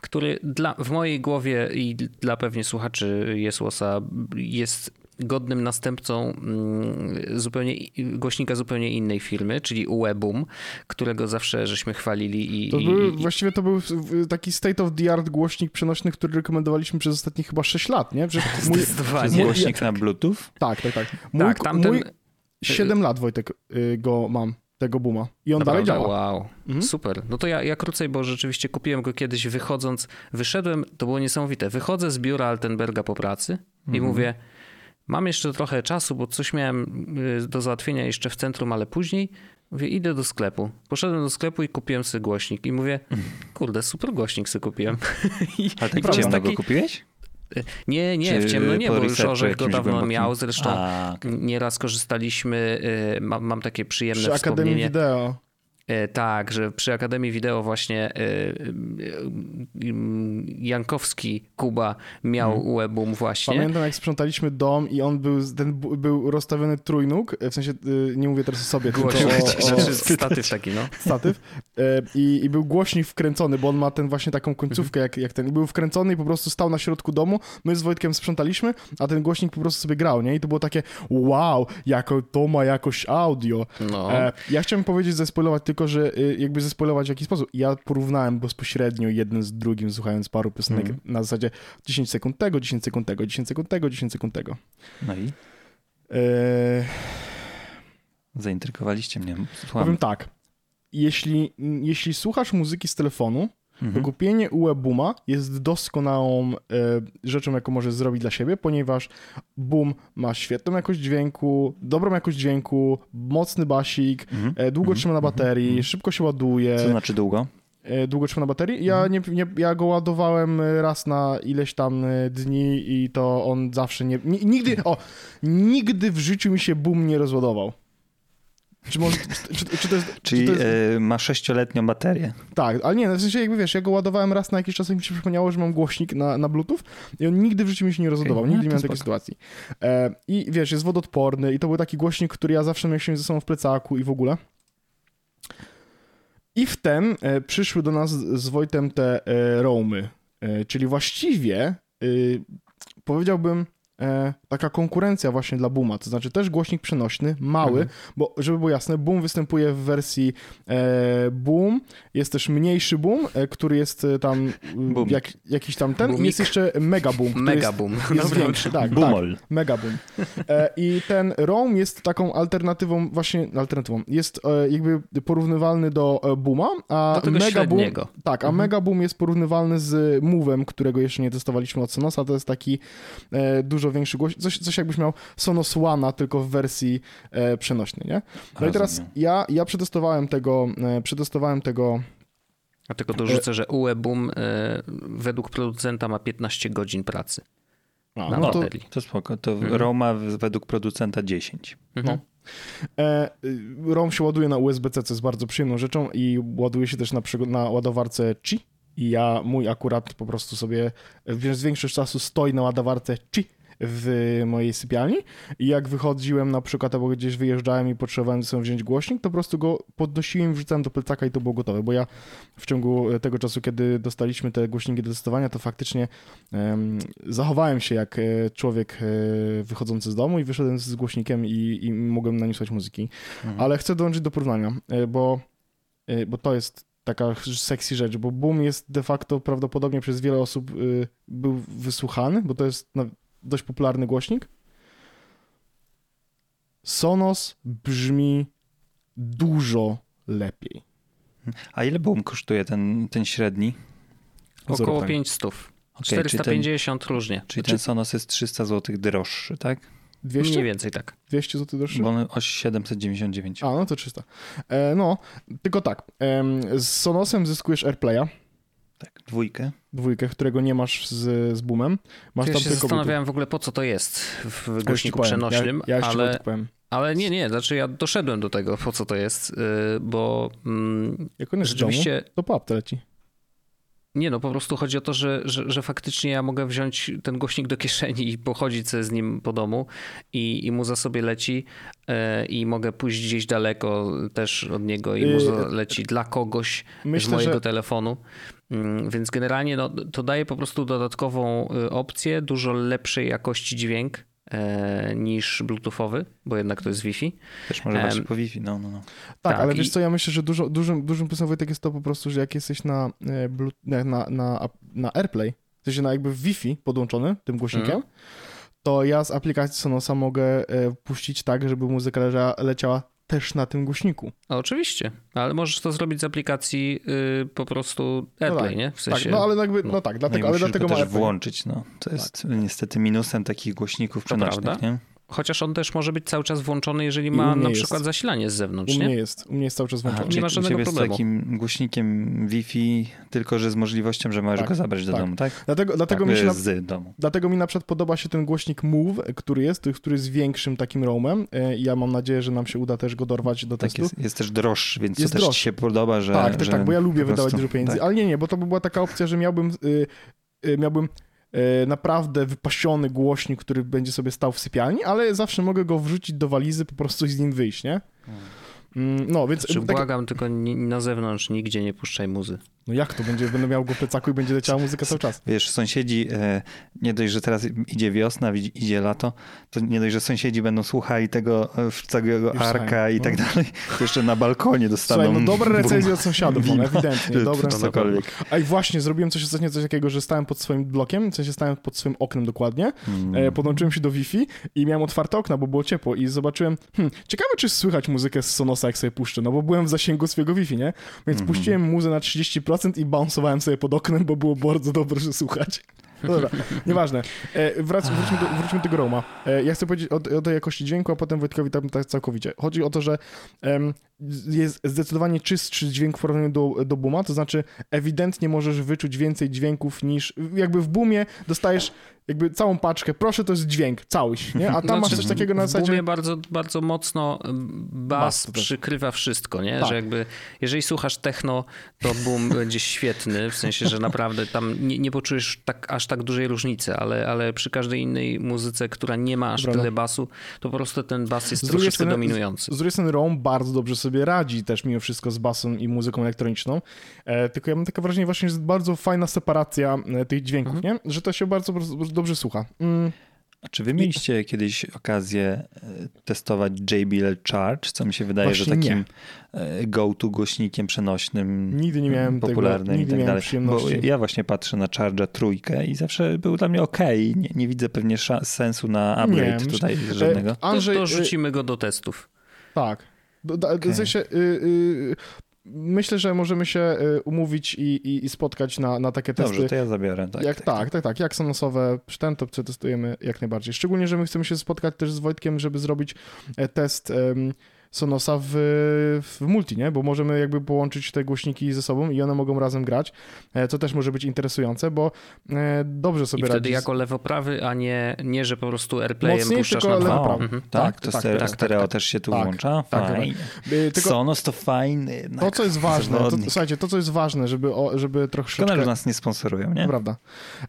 który dla, w mojej głowie i dla pewnie słuchaczy Jesłosa jest godnym następcą mm, zupełnie i- głośnika zupełnie innej firmy, czyli Uwebum, którego zawsze żeśmy chwalili i, To i, był, i właściwie to był taki state of the art głośnik przenośny, który rekomendowaliśmy przez ostatnie chyba 6 lat, nie? Że mój, zdecydowanie. głośnik na Bluetooth? tak, tak, tak. Mój, Tak, tamten- mój 7 lat, Wojtek, y, go mam, tego Buma. I on dalej Naprawdę? działa. Wow, Mhm. super. No to ja, ja krócej, bo rzeczywiście kupiłem go kiedyś wychodząc, wyszedłem, to było niesamowite. Wychodzę z biura Altenberga po pracy i Mhm. mówię, mam jeszcze trochę czasu, bo coś miałem y, do załatwienia jeszcze w centrum, ale później mówię, idę do sklepu. Poszedłem do sklepu i kupiłem sobie głośnik i mówię, kurde, super głośnik sobie kupiłem. Ale tak to w ciemno go taki- kupiłeś? Nie, nie, Czy w ciemno nie, bo już Orzech go dawno głębokim? miał, zresztą A, okej. nieraz korzystaliśmy, y, mam, mam takie przyjemne Przy Akademii wspomnienie. Wideo. E, Tak, że przy Akademii Wideo właśnie e, e, Jankowski Kuba miał Mhm. webum właśnie. Pamiętam, jak sprzątaliśmy dom i on był, ten był rozstawiony trójnóg, w sensie, nie mówię teraz o sobie, tylko Głośnik, o, o statyw taki, no. statyw i, i był głośnik wkręcony, bo on ma ten właśnie taką końcówkę jak, jak ten. Był wkręcony i po prostu stał na środku domu, my z Wojtkiem sprzątaliśmy, a ten głośnik po prostu sobie grał, nie? I to było takie wow, jako to ma jakość audio. no. Ja chciałem powiedzieć, zespoilować tylko, że y, jakby zespoilować w jaki sposób. Ja porównałem bezpośrednio jeden z drugim, słuchając paru piosenek Mhm. na zasadzie 10 sekund tego, 10 sekund tego, 10 sekund tego, 10 sekund tego. No i E, zaintrygowaliście mnie. powiem tak, jeśli, jeśli słuchasz muzyki z telefonu, Mhm. kupienie UE-Booma jest doskonałą e, rzeczą, jaką możesz zrobić dla siebie, ponieważ Boom ma świetną jakość dźwięku, dobrą jakość dźwięku, mocny basik, Mhm. e, długo Mhm. trzyma na Mhm. baterii, Mhm. szybko się ładuje. Co znaczy długo? e, długo trzyma na baterii. Ja, Mhm. nie, nie, ja go ładowałem raz na ileś tam e, dni i to on zawsze nie... ni- Nigdy, o, nigdy w życiu mi się boom nie rozładował. Czy, może, czy, czy to jest... Czyli czy to jest, e, ma sześcioletnią baterię. Tak, ale nie, no w sensie jakby wiesz, ja go ładowałem raz na jakiś czas, jak mi się przypomniało, że mam głośnik na, na bluetooth i on nigdy w życiu mi się nie rozładował, Okej, no nigdy nie miałem takiej spoko. sytuacji. E, I wiesz, jest wodoodporny i to był taki głośnik, który ja zawsze miałem ze sobą w plecaku i w ogóle. I wtem e, przyszły do nas z Wojtem te e, roamy, e, czyli właściwie e, powiedziałbym taka konkurencja właśnie dla Booma, to znaczy też głośnik przenośny, mały, Mhm. bo żeby było jasne, Boom występuje w wersji e, Boom, jest też mniejszy Boom, e, który jest e, tam Boomik. jak, jakiś tam ten, i Boomik. jest jeszcze Mega Boom, Mega jest, boom. jest Dobra. większy, tak, tak, Bumol. Mega Boom. E, I ten Roam jest taką alternatywą, właśnie alternatywą, jest e, jakby porównywalny do e, Booma, a Do tego Mega Boom, średniego. tak, a Mhm. Mega Boom jest porównywalny z Move'em, którego jeszcze nie testowaliśmy od Sonosa, to jest taki e, dużo większy głośnik, coś, coś jakbyś miał Sonos One'a, tylko w wersji e, przenośnej, nie? No i teraz Rozumiem. ja, ja przetestowałem tego, e, przetestowałem tego, A tylko dorzucę, że UE Boom e, według producenta ma 15 godzin pracy. a, Na no to, baterii. To spoko. To Mhm. Roma według producenta 10. Mhm. e, y, ROM się ładuje na USB-C, co jest bardzo przyjemną rzeczą i ładuje się też na, przykład na ładowarce Qi i ja, mój akurat po prostu sobie w większość czasu stoi na ładowarce Qi w mojej sypialni i jak wychodziłem na przykład albo gdzieś wyjeżdżałem i potrzebowałem ze sobą wziąć głośnik, to po prostu go podnosiłem, wrzucałem do plecaka i to było gotowe, bo ja w ciągu e, tego czasu, kiedy dostaliśmy te głośniki do testowania, to faktycznie em, zachowałem się jak e, człowiek e, wychodzący z domu i wyszedłem z głośnikiem i, i mogłem na nim słuchać muzyki. Mhm. Ale chcę dołączyć do porównania, bo, bo to jest taka sexy rzecz, bo Boom jest de facto prawdopodobnie przez wiele osób e, był wysłuchany, bo to jest na- dość popularny głośnik. Sonos brzmi dużo lepiej. A ile boom kosztuje ten, ten średni? Około powiem. 500. Okej, czyli ten, 450 różnie. czyli Znaczy- ten Sonos jest 300 zł droższy, tak? 200? Mniej więcej tak. 200 zł droższy? Bo on o 799. A, no to 300. E, no, tylko tak, em, z Sonosem zyskujesz AirPlaya, dwójkę. dwójkę, którego nie masz z, z Boomem. Masz Ja tam się tylko zastanawiałem w ogóle po co to jest w głośniku powiem. przenośnym, Ja, ja ale, ale nie, nie, znaczy ja doszedłem do tego po co to jest, yy, bo mm, Jak on jest w domu, rzeczywiście to apte leci. Nie no, po prostu chodzi o to, że, że, że faktycznie ja mogę wziąć ten głośnik do kieszeni i pochodzić sobie z nim po domu i, i muza sobie leci e, i mogę pójść gdzieś daleko też od niego i Yy, muza leci dla kogoś z Myślę, mojego że telefonu. Mm, Więc generalnie no, to daje po prostu dodatkową y, opcję, dużo lepszej jakości dźwięk e, niż bluetoothowy, bo jednak to jest Wi-Fi. Też może Em, właśnie po Wi-Fi, no, no, no. tak, tak, ale i- wiesz co, ja myślę, że dużo, dużym, dużym plusem Wojtek jest to po prostu, że jak jesteś na, e, na, na, na, na AirPlay, w sensie na jakby Wi-Fi podłączony tym głośnikiem, Mhm. to ja z aplikacji Sonosa mogę e, puścić tak, żeby muzyka leża, leciała też na tym głośniku. A, oczywiście, ale możesz to zrobić z aplikacji y, po prostu AirPlay, tak, nie? W sensie, tak, no ale jakby, no, no. tak, no i dlatego, ale musisz dlatego ma też AirPlay. włączyć, no. To jest niestety minusem takich głośników przenośnych, prawda. nie? Chociaż on też może być cały czas włączony, jeżeli ma na jest. przykład zasilanie z zewnątrz, U nie? mnie jest, u mnie jest cały czas Aha, włączony. nie czyli ma żadnego problemu. takim głośnikiem Wi-Fi, tylko że z możliwością, że możesz Tak, go zabrać do tak. domu, tak? Dlatego, dlatego, tak, mi się na, z domu. dlatego mi na przykład podoba się ten głośnik Move, który jest, który jest większym takim roamem e, i ja mam nadzieję, że nam się uda też go dorwać do Tak testu. jest, jest też droższy, więc Jest to też droższy. ci się podoba, że tak, tak, że tak, bo ja lubię wydawać dużo pieniędzy, tak. ale nie, nie, bo to by była taka opcja, że miałbym, y, y, miałbym naprawdę wypasiony głośnik, który będzie sobie stał w sypialni, ale zawsze mogę go wrzucić do walizy, po prostu i z nim wyjść, nie? Mm, No, więc... Znaczy, takie- błagam, tylko na zewnątrz nigdzie nie puszczaj muzy. No jak to będzie? Będę miał go w plecaku i będzie leciała muzyka cały czas. Wiesz, sąsiedzi, e, nie dość, że teraz idzie wiosna, idzie lato, to nie dość, że sąsiedzi będą słuchali tego e, całego arka i no. tak dalej, to jeszcze na balkonie dostaną Słuchaj, no dobre recenzje od sąsiadów, no, wino, ewidentnie, dobre. cokolwiek. A i właśnie, zrobiłem coś ostatnio, coś takiego, że stałem pod swoim blokiem, w sensie stałem pod swoim oknem dokładnie, Mm. e, podłączyłem się do Wi-Fi i miałem otwarte okna, bo było ciepło i zobaczyłem, hmm, ciekawe czy słychać muzykę z Sonosa, jak sobie puszczę, no bo byłem w zasięgu swojego Wi-Fi, nie? Więc Mhm. puściłem muzę na 30% i bounsowałem sobie pod oknem, bo było bardzo dobrze słuchać. No Dobra, nieważne. E, wrac, wróćmy, do, wróćmy do tego Roma. E, ja chcę powiedzieć o, o tej jakości dźwięku, a potem Wojtkowi tam tak całkowicie. Chodzi o to, że em, jest zdecydowanie czystszy dźwięk w porównaniu do, do Booma, to znaczy ewidentnie możesz wyczuć więcej dźwięków niż, jakby w Boomie dostajesz jakby całą paczkę, proszę to jest dźwięk, całość, nie? A tam Znaczy, masz coś takiego na W zasadzie... Boomie bardzo, bardzo mocno bas, Bas przykrywa wszystko, nie? Tak. Że jakby, jeżeli słuchasz techno, to boom będzie świetny, w sensie, że naprawdę tam nie, nie poczujesz tak, aż tak dużej różnicy, ale, ale przy każdej innej muzyce, która nie ma aż Prawda. tyle basu, to po prostu ten bas jest Z troszeczkę strony- dominujący. Z drugiej strony Rome bardzo dobrze sobie radzi też mimo wszystko z basem i muzyką elektroniczną, e, tylko ja mam takie wrażenie właśnie, że jest bardzo fajna separacja e, tych dźwięków, Mhm. nie? Że to się bardzo, bardzo dobrze słucha. Mm, A czy wy mieliście kiedyś okazję e, testować JBL Charge, co mi się wydaje, że Właśnie nie. takim go-to głośnikiem przenośnym Nigdy nie miałem tego- popularnym nigdy i tak nie miałem dalej. Bo ja właśnie patrzę na Charge'a trójkę i zawsze był dla mnie ok. Nie, nie widzę pewnie sensu na upgrade myślę- tutaj e, żadnego. To, Andrzej, to e, rzucimy go do testów. Tak. Okej. w sensie, y, y, myślę, że możemy się y, umówić i, i, i spotkać na, na takie testy. Dobrze, to ja zabiorę. Tak, jak, tak, tak, tak, tak, jak Sonosowe przy ten to przetestujemy jak najbardziej. Szczególnie, że my chcemy się spotkać też z Wojtkiem, żeby zrobić e, test em, Sonosa w, w multi, nie? Bo możemy jakby połączyć te głośniki ze sobą i one mogą razem grać, e, co też może być interesujące, bo e, dobrze I sobie wtedy radzi. z- jako lewoprawy, a nie, nie że po prostu airplayem Mocniej, puszczasz tylko na lewoprawy. Mhm. Tak, Tak, to tak, stereo, tak, stereo tak, tak. też się tu Tak, włącza. tak, Fajnie. Y, tylko Sonos to fajny. to, co jest ważne, to, słuchajcie, to, co jest ważne, żeby, o, żeby troszeczkę... Że nas nie sponsorują, nie? To prawda.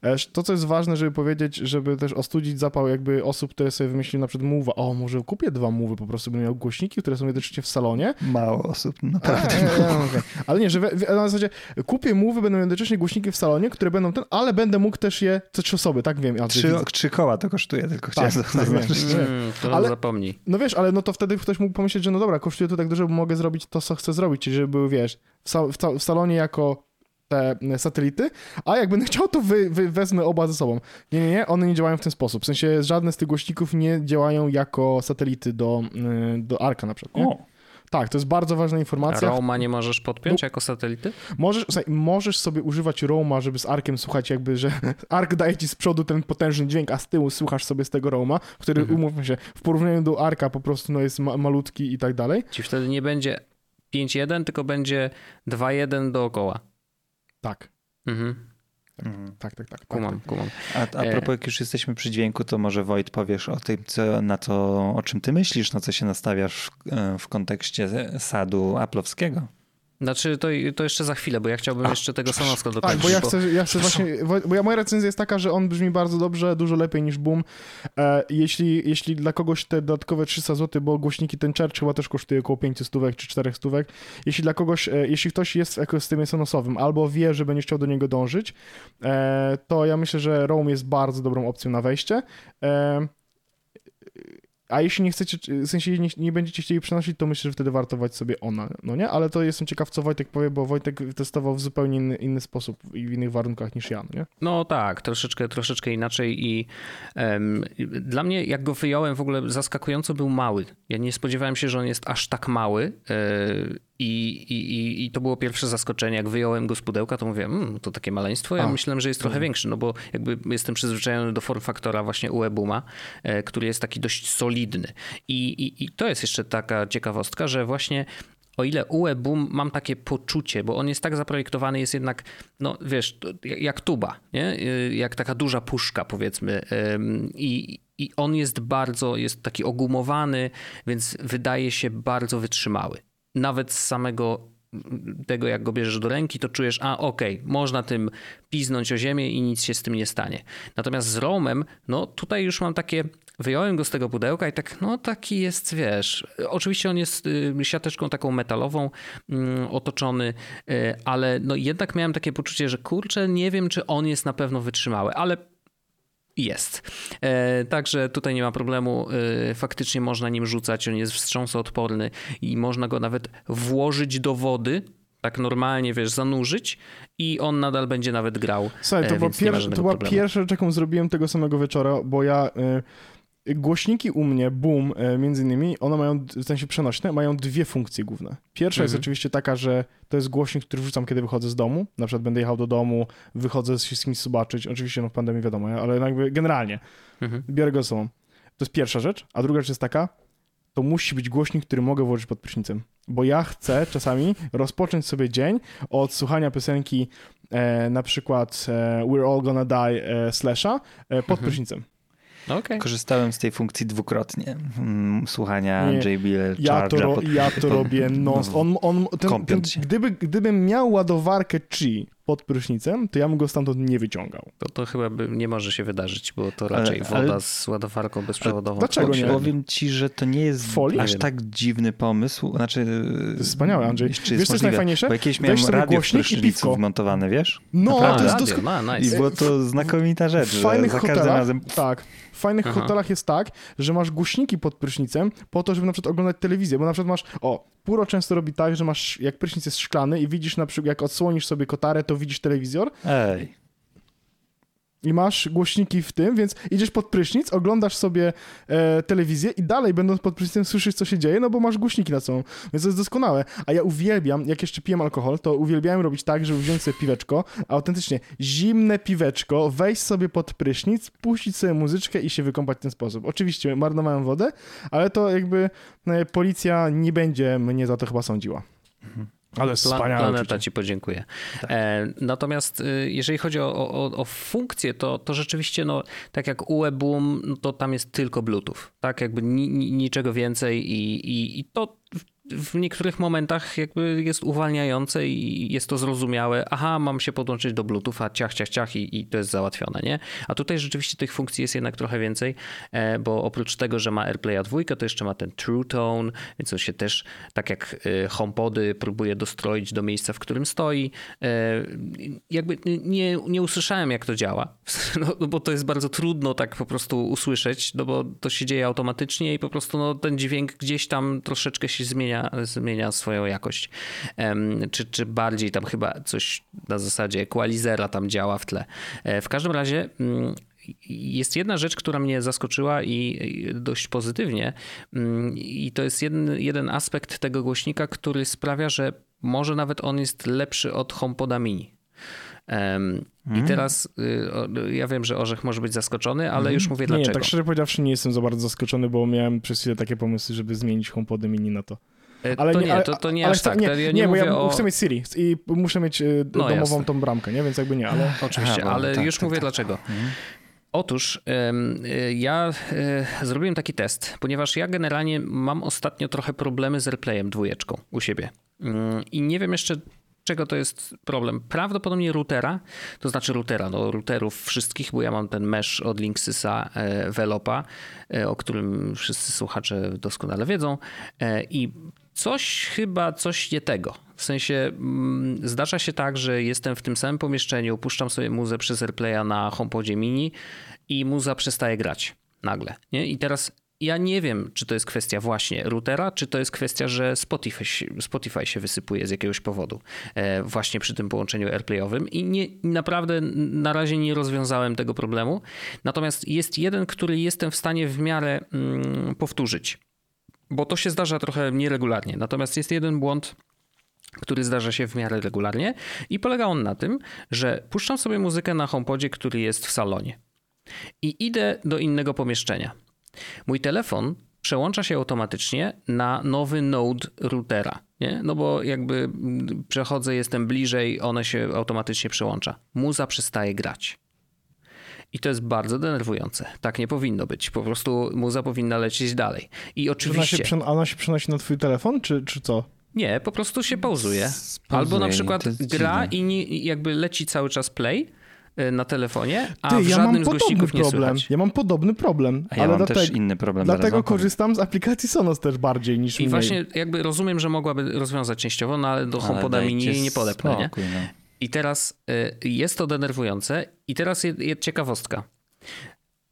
E, To, co jest ważne, żeby powiedzieć, żeby też ostudzić zapał jakby osób, które sobie wymyśliły na przykład Move'a. O, może kupię dwa Move'y, po prostu będę miał głośniki, które są jednocześnie w salonie. Mało osób, naprawdę. e, e, okej. Ale nie, że we, na zasadzie kupię Move'y, będą jednocześnie głośniki w salonie, które będą ten, ale będę mógł też je, co trzy osoby, tak wiem. Ja Trzy, trzy koła to kosztuje, tylko Tak, chciałem tak, zaznaczyć. wiem. Mm, to Ale- zapomnij. No wiesz, ale no to wtedy ktoś mógł pomyśleć, że no dobra, kosztuje to tak dużo, bo mogę zrobić to, co chcę zrobić, czyli żeby były, wiesz, w, sa- w, w salonie jako te e, satelity, a jak będę chciał, to wy, wy, wezmę oba ze sobą. Nie, nie, nie, one nie działają w ten sposób. W sensie żadne z tych głośników nie działają jako satelity do, y, do Arka na przykład. Nie? O, Tak, to jest bardzo ważna A informacja. Roma nie możesz podpiąć jako satelity? Możesz, słuchaj, możesz sobie używać Roma, żeby z Arkiem słuchać jakby, że Ark daje ci z przodu ten potężny dźwięk, a z tyłu słuchasz sobie z tego Roma, który, Mhm. umówmy się, w porównaniu do Arka po prostu no, jest ma malutki i tak dalej. Ci wtedy nie będzie 5-1, tylko będzie 2-1 dookoła. Tak, Mhm. mhm. tak, tak, tak. tak, Kumam, kumam. A, a E. propos, jak już jesteśmy przy dźwięku, to może Wojt powiesz o tym, co, na to, o czym ty myślisz, na co się nastawiasz w, e, w kontekście sadu aplowskiego. Znaczy, to, to jeszcze za chwilę, bo ja chciałbym jeszcze tego Sonoska Tak, dokończyć. bo ja chcę, ja chcę właśnie, bo ja, moja recenzja jest taka, że on brzmi bardzo dobrze, dużo lepiej niż Boom. E, jeśli, jeśli dla kogoś te dodatkowe 300 zł, bo głośniki ten Church chyba też kosztuje około 500 stówek czy 400 stówek, jeśli dla kogoś, e, jeśli ktoś jest w ekosystemie sonosowym albo wie, że będzie chciał do niego dążyć, e, to ja myślę, że Roam jest bardzo dobrą opcją na wejście. A jeśli nie chcecie, w sensie nie, nie będziecie chcieli przenosić, to myślę, że wtedy wartować sobie ona, no nie? Ale to jestem ciekaw, co Wojtek powie, bo Wojtek testował w zupełnie inny, inny sposób i w innych warunkach niż ja, no nie? No tak, troszeczkę, troszeczkę inaczej i em, dla mnie, jak go wyjąłem, w ogóle zaskakująco był mały. Ja nie spodziewałem się, że on jest aż tak mały e, i, i, i, to było pierwsze zaskoczenie. Jak wyjąłem go z pudełka, to mówię, mmm, to takie maleństwo. Ja A. myślałem, że jest trochę większy, no bo jakby jestem przyzwyczajony do form faktora właśnie UE-Booma, e, który jest taki dość solidny. I, i, I to jest jeszcze taka ciekawostka, że właśnie o ile UE Boom mam takie poczucie, bo on jest tak zaprojektowany, jest jednak, no wiesz, jak- tuba, nie? Y, Jak taka duża puszka powiedzmy. I, I on jest bardzo, jest taki ogumowany, więc wydaje się bardzo wytrzymały. Nawet z samego tego, jak go bierzesz do ręki, to czujesz, a okej, można tym piznąć o ziemię i nic się z tym nie stanie. Natomiast z Romem, no tutaj już mam takie, wyjąłem go z tego pudełka i tak, no taki jest, wiesz, oczywiście on jest y, siateczką taką metalową mm, otoczony, y, ale no jednak miałem takie poczucie, że kurczę, nie wiem, czy on jest na pewno wytrzymały, ale jest. E, także tutaj nie ma problemu. E, faktycznie można nim rzucać. On jest wstrząsoodporny i można go nawet włożyć do wody. Tak normalnie, wiesz, zanurzyć i on nadal będzie nawet grał. Słuchaj, to, E, była, pier- to była pierwsza rzecz, jaką zrobiłem tego samego wieczora, bo ja... Y, głośniki u mnie, Boom, y, między innymi, one mają, w sensie przenośne, mają dwie funkcje główne. Pierwsza jest Mhm. oczywiście taka, że to jest głośnik, który wrzucam, kiedy wychodzę z domu. Na przykład będę jechał do domu, wychodzę się z kimś zobaczyć. Oczywiście, no w pandemii wiadomo, ale jakby generalnie Mhm. biorę go ze sobą. To jest pierwsza rzecz. A druga rzecz jest taka, to musi być głośnik, który mogę włożyć pod prysznicem. Bo ja chcę czasami rozpocząć sobie dzień od słuchania piosenki e, na przykład e, We're All Gonna Die e, Slasha e, pod Mhm. Okej. Korzystałem z tej funkcji dwukrotnie. Mm, Słuchania Nie, JBL Ja to, ro, pod- ja to pod- robię non on, on, ten, ten, gdyby, Gdybym miał ładowarkę Qi pod prysznicem, to ja bym go stamtąd nie wyciągał. To, to chyba by nie może się wydarzyć, bo to Ale- raczej ale- woda z ładowarką bezprzewodową. dlaczego nie? Powiem ci, że to nie jest Folii? aż tak dziwny pomysł. Znaczy, To jest wspaniałe, Andrzej. Jeszcze Wiesz, jest co jest możliwe, najfajniejsze? Bo jakieś Weź miałem sobie radio w i prysznicu wmontowane, wiesz? No, Naprawdę? to jest radio, dosko- no, I nice. było to znakomita rzecz, w fajnych za każdym hotelach, razem tak, w fajnych Aha. hotelach jest tak, że masz głośniki pod prysznicem po to, żeby na przykład oglądać telewizję, bo na przykład masz, o, Puro często robi tak, że masz, jak prysznic jest szklany i widzisz na przykład, jak odsłonisz sobie kotarę, to widzisz telewizor Ej, i masz głośniki w tym, więc idziesz pod prysznic, oglądasz sobie e, telewizję i dalej będąc pod prysznicem słyszysz, co się dzieje, no bo masz głośniki na sobą, więc to jest doskonałe. A ja uwielbiam, jak jeszcze piłem alkohol, to uwielbiałem robić tak, żeby wziąć sobie piweczko, autentycznie zimne piweczko, wejść sobie pod prysznic, puścić sobie muzyczkę i się wykąpać w ten sposób. Oczywiście marnowałem wodę, ale to jakby e, policja nie będzie mnie za to chyba sądziła. Ale Pla- wspaniałe Planeta uczucie. ci podziękuję. Tak. E, natomiast y, jeżeli chodzi o, o, o funkcję, to, to rzeczywiście, no, tak jak UE Boom, no, to tam jest tylko Bluetooth. Tak, jakby ni, ni, niczego więcej i, i, i to w, niektórych momentach jakby jest uwalniające i jest to zrozumiałe. Aha, mam się podłączyć do Bluetootha, ciach, ciach, ciach i, i to jest załatwione, nie? A tutaj rzeczywiście tych funkcji jest jednak trochę więcej, e, bo oprócz tego, że ma AirPlaya 2, to jeszcze ma ten True Tone, więc on się też, tak jak e, HomePody, próbuje dostroić do miejsca, w którym stoi. E, Jakby nie, nie usłyszałem, jak to działa, no, no bo to jest bardzo trudno tak po prostu usłyszeć, no bo to się dzieje automatycznie i po prostu no, ten dźwięk gdzieś tam troszeczkę się zmienia, zmienia swoją jakość. Czy, czy bardziej tam chyba coś na zasadzie equalizera tam działa w tle. E, W każdym razie mm, jest jedna rzecz, która mnie zaskoczyła i dość pozytywnie. Mm, I to jest jeden, jeden aspekt tego głośnika, który sprawia, że może nawet on jest lepszy od HomePoda Mini. I teraz y, ja wiem, że Orzech może być zaskoczony, ale już mówię Nie, nie, dlaczego. tak szczerze powiedziawszy nie jestem za bardzo zaskoczony, bo miałem przez chwilę takie pomysły, żeby zmienić HomePody mini na to. E, Ale to nie, nie, ale- to, to nie ale aż chcę- tak. Nie, ja nie, nie, bo ja o... chcę mieć Siri i muszę mieć e, No, domową jasne. tą bramkę, nie? Więc jakby nie, ale... Oczywiście, Aha, ale tak, już tak, mówię tak. dlaczego. Otóż em, y, ja zrobiłem taki test, ponieważ ja generalnie mam ostatnio trochę problemy z AirPlayem dwójeczką u siebie. Mm, I nie wiem jeszcze czego to jest problem. Prawdopodobnie routera, to znaczy routera, no routerów wszystkich, bo ja mam ten mesh od Linksysa e, Velopa, e, o którym wszyscy słuchacze doskonale wiedzą e, i coś chyba, coś nie tego. W sensie mm, zdarza się tak, że jestem w tym samym pomieszczeniu, puszczam sobie muzę przez AirPlaya na HomePodzie mini i muza przestaje grać nagle. Nie? I teraz ja nie wiem, czy to jest kwestia właśnie routera, czy to jest kwestia, że Spotify, Spotify się wysypuje z jakiegoś powodu e, właśnie przy tym połączeniu AirPlayowym i nie, naprawdę na razie nie rozwiązałem tego problemu. Natomiast jest jeden, który jestem w stanie w miarę mm, powtórzyć, bo to się zdarza trochę nieregularnie. Natomiast jest jeden błąd, który zdarza się w miarę regularnie i polega on na tym, że puszczam sobie muzykę na HomePodzie, który jest w salonie i idę do innego pomieszczenia. Mój telefon przełącza się automatycznie na nowy node routera, nie? No bo jakby przechodzę, jestem bliżej, one się automatycznie przełącza. Muza przestaje grać. I to jest bardzo denerwujące. Tak nie powinno być. Po prostu muza powinna lecieć dalej. I Czy ona oczywiście... się, ona się przenosi na twój telefon, czy, czy co? Nie, po prostu się pauzuje. Spauzuje, Albo na przykład gra dziwne. i nie, jakby leci cały czas play y, na telefonie, a Ty, w ja żadnym mam z podobny głośników nie problem. słychać. Ja mam podobny problem, A ja ale mam dlatego, też inny problem. dlatego korzystam z aplikacji Sonos też bardziej niż I mniej. właśnie jakby rozumiem, że mogłaby rozwiązać częściowo, no ale do HomePoda mini nie podepnę, nie? no. I teraz y, jest to denerwujące. I teraz je, je, ciekawostka.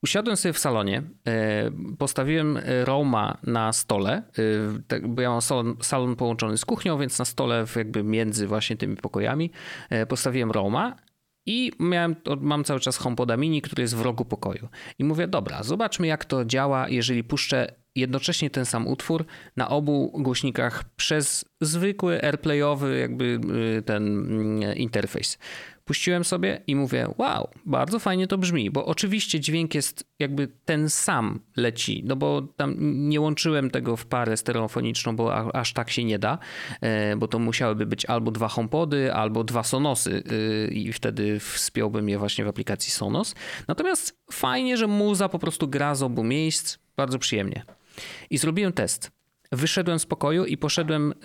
Usiadłem sobie w salonie, y, postawiłem Roma na stole, y, tak, bo ja mam salon, salon połączony z kuchnią, więc na stole jakby między właśnie tymi pokojami postawiłem Roma i miałem, mam cały czas HomePoda mini, który jest w rogu pokoju. I mówię, dobra, zobaczmy jak to działa, jeżeli puszczę jednocześnie ten sam utwór na obu głośnikach przez zwykły AirPlayowy jakby y, ten mm, interfejs. puściłem sobie i mówię, wow, bardzo fajnie to brzmi, bo oczywiście dźwięk jest jakby ten sam leci, no bo tam nie łączyłem tego w parę stereofoniczną, bo aż tak się nie da, e, bo to musiałyby być albo dwa HomePody, albo dwa Sonosy y, i wtedy wspiąłbym je właśnie w aplikacji Sonos. Natomiast fajnie, że muza po prostu gra z obu miejsc, bardzo przyjemnie. I zrobiłem test. Wyszedłem z pokoju i poszedłem y,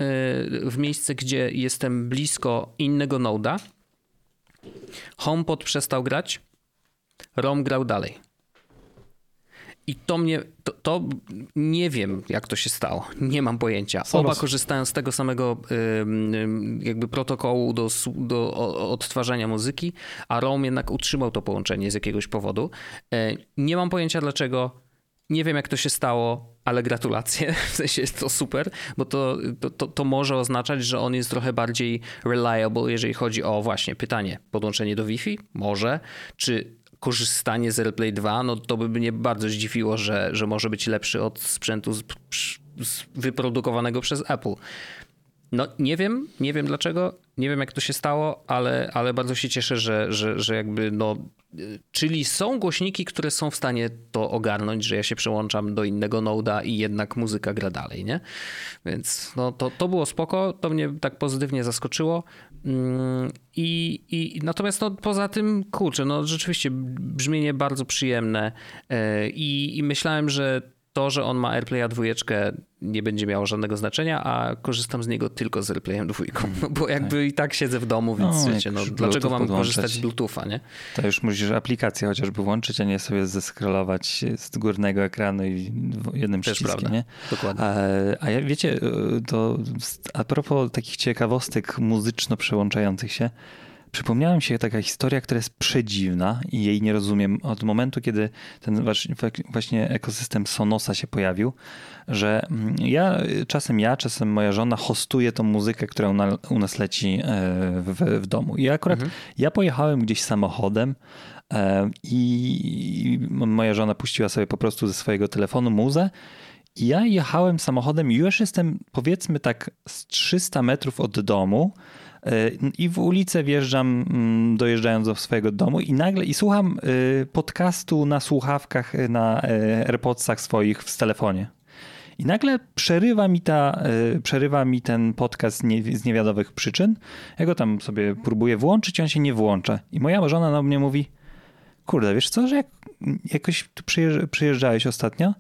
w miejsce, gdzie jestem blisko innego noda. HomePod przestał grać, ROM grał dalej. I to mnie, to, to, nie wiem jak to się stało, nie mam pojęcia. Oba korzystają z tego samego jakby protokołu do, do odtwarzania muzyki, a ROM jednak utrzymał to połączenie z jakiegoś powodu. E, nie mam pojęcia dlaczego, nie wiem, jak to się stało, ale gratulacje. W sensie jest to super, bo to, to, to, może oznaczać, że on jest trochę bardziej reliable, jeżeli chodzi o właśnie pytanie, podłączenie do Wi-Fi? Może. Czy korzystanie z AirPlay 2? No to by mnie bardzo zdziwiło, że, że może być lepszy od sprzętu z, z wyprodukowanego przez Apple. No nie wiem, nie wiem dlaczego, nie wiem jak to się stało, ale, ale bardzo się cieszę, że, że, że jakby no, czyli są głośniki, które są w stanie to ogarnąć, że ja się przełączam do innego noda i jednak muzyka gra dalej, nie? Więc no, to, to było spoko, to mnie tak pozytywnie zaskoczyło. Mm, I, i natomiast no, poza tym, kurczę, no rzeczywiście brzmienie bardzo przyjemne e, i, i myślałem, że to, że on ma AirPlaya dwójeczkę nie będzie miało żadnego znaczenia, a korzystam z niego tylko z AirPlayem dwójką, no bo jakby tak. i tak siedzę w domu, więc no, wiecie, no, dlaczego mam podłączać. korzystać z Bluetootha, nie? To już musisz aplikację chociażby włączyć, a nie sobie zeskrolować z górnego ekranu i jednym Też przyciskiem, prawda. nie? Dokładnie. A, a ja, wiecie, to a propos takich ciekawostek muzyczno przełączających się, Przypomniała mi się taka historia, która jest przedziwna i jej nie rozumiem od momentu, kiedy ten właśnie ekosystem Sonosa się pojawił, że mm, ja, czasem ja, czasem moja żona hostuje tą muzykę, która u nas leci e, w, w domu. I akurat mhm. ja pojechałem gdzieś samochodem e, i moja żona puściła sobie po prostu ze swojego telefonu muzę i ja jechałem samochodem już jestem powiedzmy tak z 300 metrów od domu, i w ulicę wjeżdżam, mm, dojeżdżając do swojego domu i nagle i słucham y, podcastu na słuchawkach, y, na y, AirPodsach swoich w telefonie. I nagle przerywa mi, ta, przerywa mi ten podcast z niewiadomych przyczyn. Ja go tam sobie próbuję włączyć, on się nie włącza. I moja żona na mnie mówi, kurde, wiesz co, że jak jakoś tu przyjeżdżałeś ostatnio,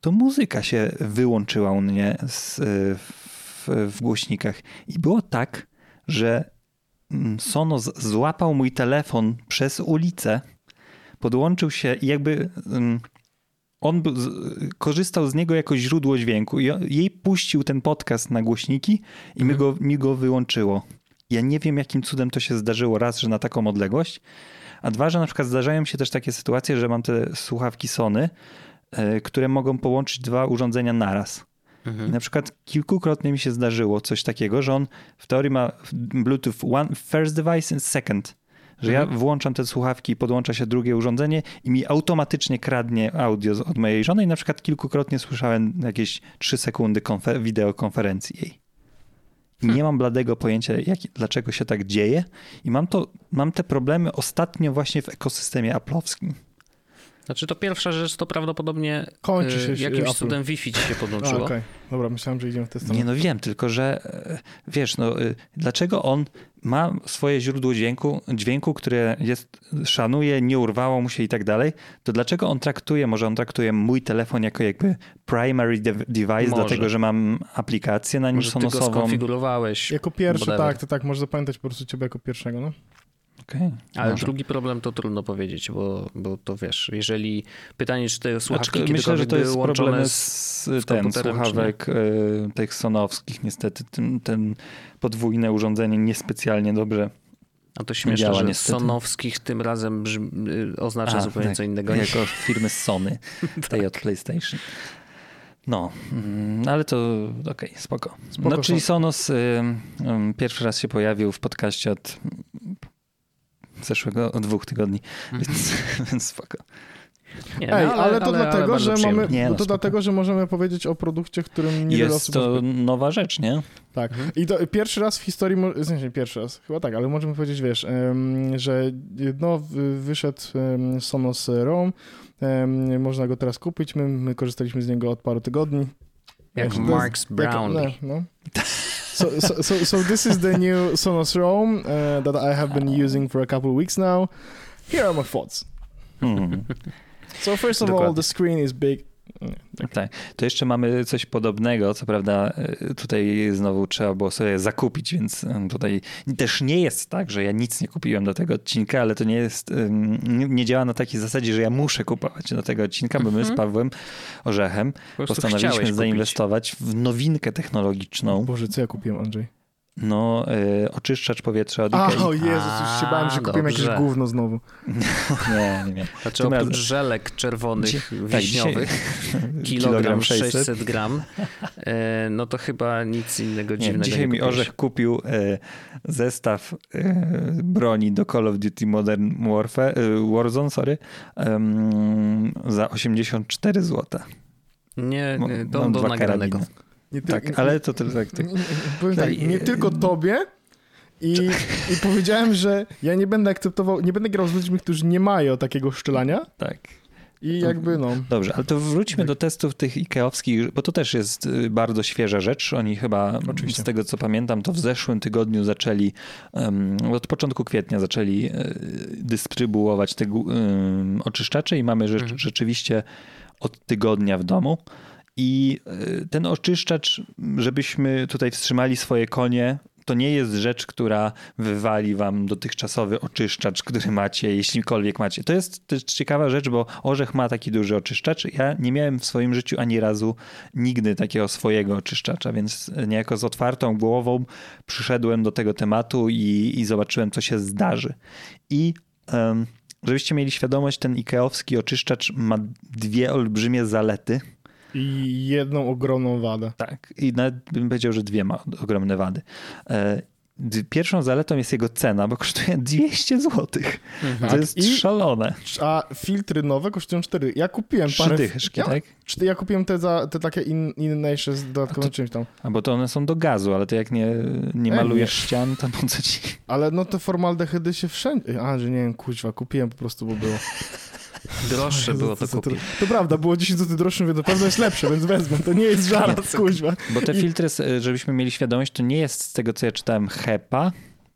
to muzyka się wyłączyła u mnie z, w, w głośnikach. I było tak, że mm, Sonos złapał mój telefon przez ulicę, podłączył się i jakby mm, on korzystał z niego jako źródło dźwięku i jej puścił ten podcast na głośniki i mi, mhm. go, mi go wyłączyło. Ja nie wiem, jakim cudem to się zdarzyło. Raz, że na taką odległość, a dwa, że na przykład zdarzają się też takie sytuacje, że mam te słuchawki Sony, e, które mogą połączyć dwa urządzenia naraz. Mhm. I na przykład kilkukrotnie mi się zdarzyło coś takiego, że on w teorii ma Bluetooth one, first device and second. Że mhm. ja włączam te słuchawki podłącza się drugie urządzenie i mi automatycznie kradnie audio od mojej żony i na przykład kilkukrotnie słyszałem jakieś 3 sekundy konfer- wideokonferencji jej. Hmm. Nie mam bladego pojęcia, jak, dlaczego się tak dzieje i mam, to, mam te problemy ostatnio właśnie w ekosystemie aplowskim. Znaczy to pierwsza rzecz to prawdopodobnie Kończy się y, jakimś Apple. cudem Wi-Fi ci się podłączyło. A, okay. Dobra, myślałem, że idziemy w tę stronę. Nie no wiem, tylko że e, wiesz, no y, dlaczego on ma swoje źródło dźwięku, dźwięku, które jest, szanuje, nie urwało mu się i tak dalej, to dlaczego on traktuje, może on traktuje mój telefon jako jakby primary de device, może. dlatego że mam aplikację na nim może sonosową. Ty go skonfigurowałeś. Jako pierwszy, whatever. tak, to tak, może zapamiętać po prostu ciebie jako pierwszego, no. Okay, Ale może. drugi problem to trudno powiedzieć, bo, bo to wiesz, jeżeli pytanie, czy te słuchawki Aczko, myślę, że to jest problem z, z ten, słuchawek y, tych sonowskich, niestety ten, ten podwójne urządzenie niespecjalnie dobrze a to śmieszne, działa, że niestety. sonowskich tym razem brzmi, y, oznacza A, zupełnie tak, co innego. Jako firmy Sony, tej tak. od PlayStation. No, mm, ale to okej, okay, spoko. spoko. No, czyli Sonos y, y, pierwszy raz się pojawił w podcaście od zeszłego dwóch tygodni, mhm. więc, więc spoko. Nie, no, Ej, ale, to dlatego, bardzo że mamy, Nie, no, to dlatego, że możemy powiedzieć o produkcie, którym niewiele Jest osób... to nowa rzecz, nie? Tak. Mhm. I to pierwszy raz w historii, w sensie pierwszy raz, chyba tak, ale możemy powiedzieć, wiesz, że no, wy- wyszedł Sonos Roam, można go teraz kupić, my, my korzystaliśmy z niego od paru tygodni. Jak Marks Brownlee. Jak, no, no. So, so, so, so this is the new Sonos Roam uh, that I have been using for a couple of weeks now. Here are my thoughts. Mhm. So first of all, the screen is big. Tak. To jeszcze mamy coś podobnego, co prawda y, tutaj znowu trzeba było sobie zakupić, więc y, tutaj też nie jest tak, że ja nic nie kupiłem do tego odcinka, ale to nie jest, nie, działa na takiej zasadzie, że ja muszę kupować do tego odcinka, bo my Mhm. z Pawłem Orzechem Po postanowiliśmy zainwestować w nowinkę technologiczną, Boże, co ja kupiłem, Andrzej? No y, oczyszczacz powietrza od Ikei. o Jezus, już się bałem, że kupiłem jakieś dobrze. gówno znowu. Nie, nie, nie. Znaczy Tym oprócz żelek czerwonych, Dzi- tak, wiśniowych, dzisiaj- kilogram 600 gram, e, no to chyba nic innego Nie, dziwnego dzisiaj nie mi. Orzech kupił e, zestaw broni do Call of Duty Modern Warfare, Warzone, sorry, za 84 zł. Nie, nie, do dwa nagranego. karabiny. Nie ty- Tak, ale to tylko tak. tak. Nie- Powiem tak, Tak, nie tylko tobie i, i powiedziałem, że ja nie będę akceptował, nie będę grał z ludźmi, którzy nie mają takiego szczelania tak. i jakby no... Dobrze, ale to wróćmy do testów tych Ikeowskich, bo to też jest y, bardzo świeża rzecz. Oni chyba, Oczywiście. z tego co pamiętam, to w zeszłym tygodniu zaczęli, em, od początku kwietnia zaczęli y, dystrybuować te oczyszczacze i mamy rzecz, Mhm. rzeczywiście od tygodnia w domu. I y, ten oczyszczacz, żebyśmy tutaj wstrzymali swoje konie, to nie jest rzecz, która wywali wam dotychczasowy oczyszczacz, który macie, jeślikolwiek macie. To jest też ciekawa rzecz, bo Orzech ma taki duży oczyszczacz. Ja nie miałem w swoim życiu ani razu nigdy takiego swojego oczyszczacza, więc niejako z otwartą głową przyszedłem do tego tematu i, i zobaczyłem, co się zdarzy. I em, żebyście mieli świadomość, ten Ikeowski oczyszczacz ma dwie olbrzymie zalety. I jedną ogromną wadę. Tak, i nawet bym powiedział, że dwie ma ogromne wady. E, Pierwszą zaletą jest jego cena, bo kosztuje 200 zł. To Tak, jest i- szalone. A filtry nowe kosztują 4. Ja kupiłem Trzy parę... dyszki, ja, tak? Ja kupiłem te, za, te takie in, inniejsze z dodatkowym czymś tam. A bo to one są do gazu, ale to jak nie, nie malujesz ścian, to po co ci... Ale no te formaldehydy się wszędzie... A, że nie wiem, kuźwa, kupiłem po prostu, bo było. Droższe było to kupić. to prawda, było 10 zł droższe, mówię, to pewno jest lepsze, więc wezmę. To nie jest żart, kuźwa. Bo te filtry, żebyśmy mieli świadomość, to nie jest z tego, co ja czytałem, HEPA,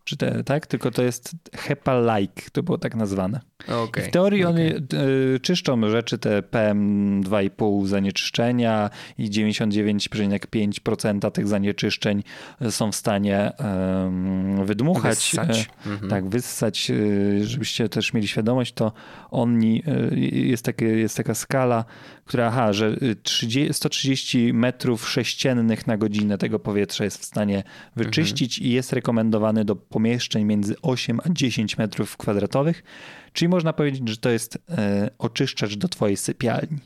czy te, tak? Tylko to jest HEPA-like, to było tak nazwane. Okej. W teorii okej. one y, czyszczą rzeczy te PM2,5 zanieczyszczenia i 99,5% tych zanieczyszczeń są w stanie em, wydmuchać. Wyssać. Mhm. Tak, wyssać, y, żebyście też mieli świadomość, to oni, y, jest, takie, jest taka skala, która, aha, że y, 30, 130 metrów sześciennych na godzinę tego powietrza jest w stanie wyczyścić i jest rekomendowany do pomieszczeń między 8 a 10 metrów kwadratowych, czyli można powiedzieć, że to jest e, oczyszczacz do twojej sypialni.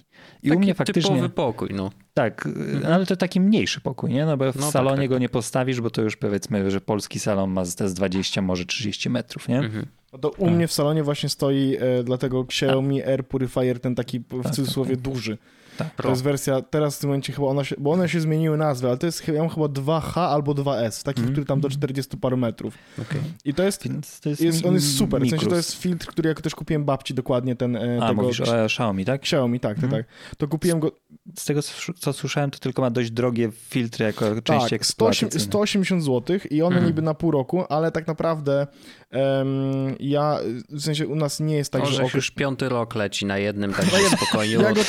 I Taki u mnie faktycznie... typowy pokój, no. Tak, y, ale to taki mniejszy pokój, nie? No bo w No tak, salonie tak, go tak. nie postawisz, bo to już powiedzmy, że polski salon ma z 20, może 30 metrów, nie? Mhm. No to u mnie w salonie właśnie stoi e, dlatego Xiaomi Air Purifier, ten taki w Tak, cudzysłowie duży. Tak. To jest wersja, teraz w tym momencie chyba ona się, bo one się zmieniły nazwy, ale to jest chyba, ja mam chyba 2H albo 2S, takich, Mhm. który tam do 40 paru metrów. Okej. I to jest, Więc to jest, jest on jest super, w sensie to mikrus. jest filtr, który ja też kupiłem babci dokładnie, ten e, A, tego mówisz o Xiaomi, tak? Xiaomi, tak, tak, Mhm. tak. To kupiłem go, Z tego, co- słyszałem, to tylko ma dość drogie filtry jako części tak, 108, eksploatacyjne. 180 zł i one Mhm. niby na pół roku, ale tak naprawdę ja, w sensie u nas nie jest tak, że Orzech oko... już piąty rok leci na jednym, tak spokojnie. Ja go,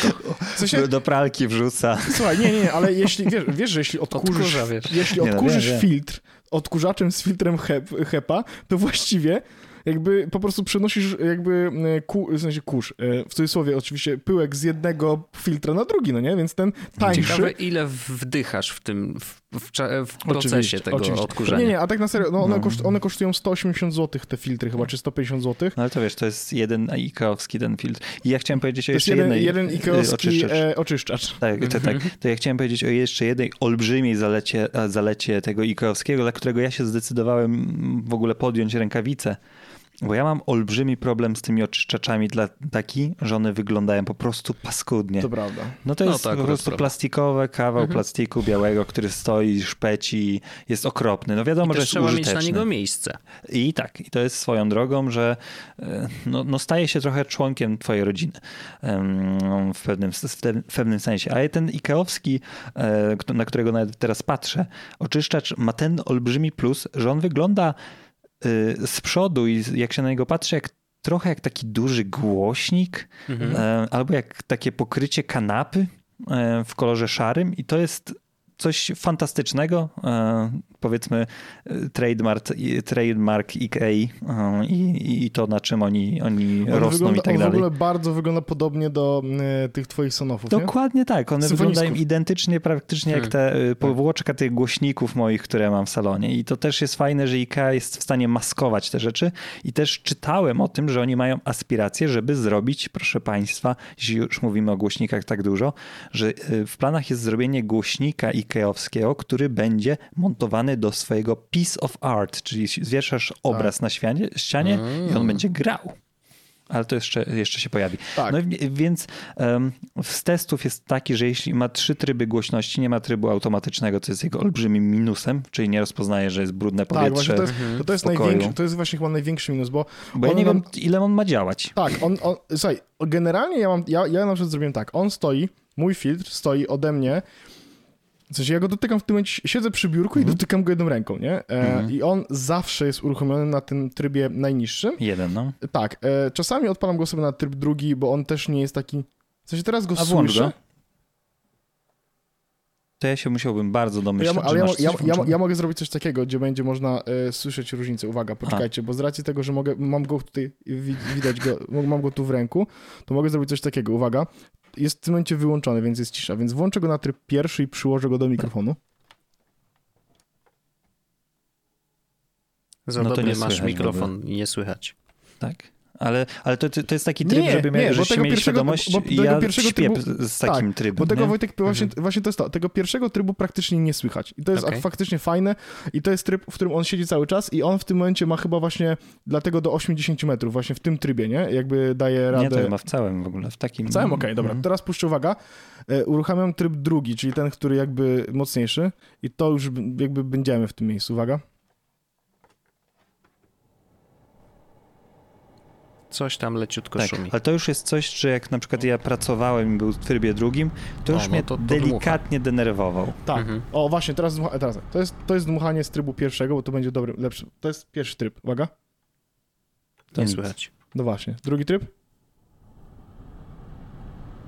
w sensie, Do pralki wrzuca. Słuchaj, nie, nie, nie, ale jeśli, wiesz, wiesz że jeśli odkurzysz, Odkurza, wiesz. jeśli Nie no, odkurzysz wiem, wiem. filtr odkurzaczem z filtrem hep, HEPA, to właściwie jakby po prostu przenosisz jakby e, ku, w sensie kurz, e, w cudzysłowie oczywiście pyłek z jednego filtra na drugi, no nie? Więc ten tańszy... Ciekawe, ile wdychasz w tym, w, w, w procesie Oczywiście, tego oczywiście. odkurzania. Nie, nie, a tak na serio, no one, No. Koszt, one kosztują 180 zł te filtry chyba, czy 150 zł. No ale to wiesz, to jest jeden ikeowski ten filtr. I ja chciałem powiedzieć o jeszcze jeden, jednej jeden y, ikeowski oczyszczacz. e, oczyszczacz. Tak, to, tak. To ja chciałem powiedzieć o jeszcze jednej olbrzymiej zalecie, zalecie tego ikeowskiego, dla którego ja się zdecydowałem w ogóle podjąć rękawice Bo ja mam olbrzymi problem z tymi oczyszczaczami dla taki, że one wyglądają po prostu paskudnie. To prawda. No to No jest to po akurat prostu plastikowe, kawał Mhm. plastiku białego, który stoi, szpeci, jest okropny. No wiadomo, I że jest trzeba mieć użyteczny. na niego miejsce. I tak, i to jest swoją drogą, że e, no, no staje się trochę członkiem twojej rodziny w pewnym, w pewnym sensie. Ale ten ikeowski, e, na którego nawet teraz patrzę, oczyszczacz ma ten olbrzymi plus, że on wygląda z przodu i jak się na niego patrzy, jak trochę jak taki duży głośnik, Mhm. e, albo jak takie pokrycie kanapy e, w kolorze szarym i to jest coś fantastycznego, e, powiedzmy e, trademark, i- trademark IKEA e, i, i to na czym oni, oni On, rosną wygląda, i tak on w dalej. ogóle bardzo wygląda podobnie do tych twoich sonofów, nie? Dokładnie tak, one wyglądają identycznie praktycznie jak Hmm. te y, powłoczka tych głośników moich, które mam w salonie i to też jest fajne, że IKEA jest w stanie maskować te rzeczy i też czytałem o tym, że oni mają aspiracje, żeby zrobić, proszę państwa, jeśli już mówimy o głośnikach tak dużo, że w planach jest zrobienie głośnika IKEA-owskiego, który będzie montowany do swojego piece of art, czyli zwieszasz obraz na ścianie, ścianie i on Mm. będzie grał. Ale to jeszcze, jeszcze się pojawi. Tak. No więc um, z testów jest taki, że jeśli ma trzy tryby głośności, nie ma trybu automatycznego, co jest jego olbrzymim minusem, czyli nie rozpoznaje, że jest brudne Tak, powietrze. to jest, to, to, jest największy, to jest właśnie chyba największy minus, bo bo ja nie nam- wiem, ile on ma działać. Tak, on, on słuchaj, generalnie ja mam, ja, ja na przykład zrobiłem tak, on stoi, mój filtr stoi ode mnie, w sensie ja go dotykam w tym momencie, siedzę przy biurku i dotykam go jedną ręką, nie? E, Mhm. I on zawsze jest uruchomiony na tym trybie najniższym. Jeden, no. Tak, e, czasami odpalam go sobie na tryb drugi, bo on też nie jest taki, w sensie teraz go A słyszę. go. To ja się musiałbym bardzo Ja, domyśleć, mo- że ale ja, ja, ja, ja mogę zrobić coś takiego, gdzie będzie można e, słyszeć różnicę. Uwaga, poczekajcie, bo z racji tego, że mogę, mam go tutaj, wi- widać go, mam go tu w ręku, to mogę zrobić coś takiego. Uwaga, jest w tym momencie wyłączony, więc jest cisza, więc włączę go na tryb pierwszy i przyłożę go do mikrofonu. Za No to nie masz mikrofon i nie słychać. Tak. Ale, ale to, to jest taki tryb, Nie, żeby nie, miał, żebyście tego mieli świadomość, bo tego ja pierwszego śpię trybu- z takim tak, trybem. Bo tego nie? Wojtek, właśnie, właśnie to jest to, tego pierwszego trybu praktycznie nie słychać. I to jest Okej. faktycznie fajne i to jest tryb, w którym on siedzi cały czas i on w tym momencie ma chyba właśnie dlatego do 80 metrów, właśnie w tym trybie, nie? Jakby daje radę... Nie, to chyba w całym w ogóle, w takim... W całym okej, dobra. Mhm. Teraz puszczę uwaga. E, uruchamiam tryb drugi, czyli ten, który jakby mocniejszy i to już jakby będziemy w tym miejscu. Uwaga. Coś tam leciutko Tak, szumi. ale to już jest coś, że jak na przykład ja pracowałem i był w trybie drugim, to O, już no mnie to- to delikatnie denerwował. Tak. Mhm. O, właśnie, teraz, dmucha- teraz. To jest, to jest dmuchanie z trybu pierwszego, bo to będzie dobry, lepszy. To jest pierwszy tryb. Uwaga. To nie nic. słychać. No właśnie. Drugi tryb.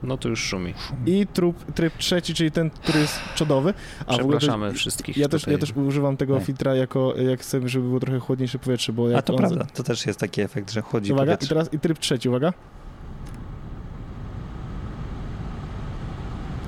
No to już szumi. I tryb, tryb trzeci, czyli ten, który jest przodowy. A Przepraszamy wszystkich. ja, też, ja też używam tego Tak. filtra jako, jak chcę, żeby było trochę chłodniejsze powietrze, bo jak A to on- prawda, to też jest taki efekt, że chodzi Uwaga, i powietrze. teraz i tryb trzeci, uwaga.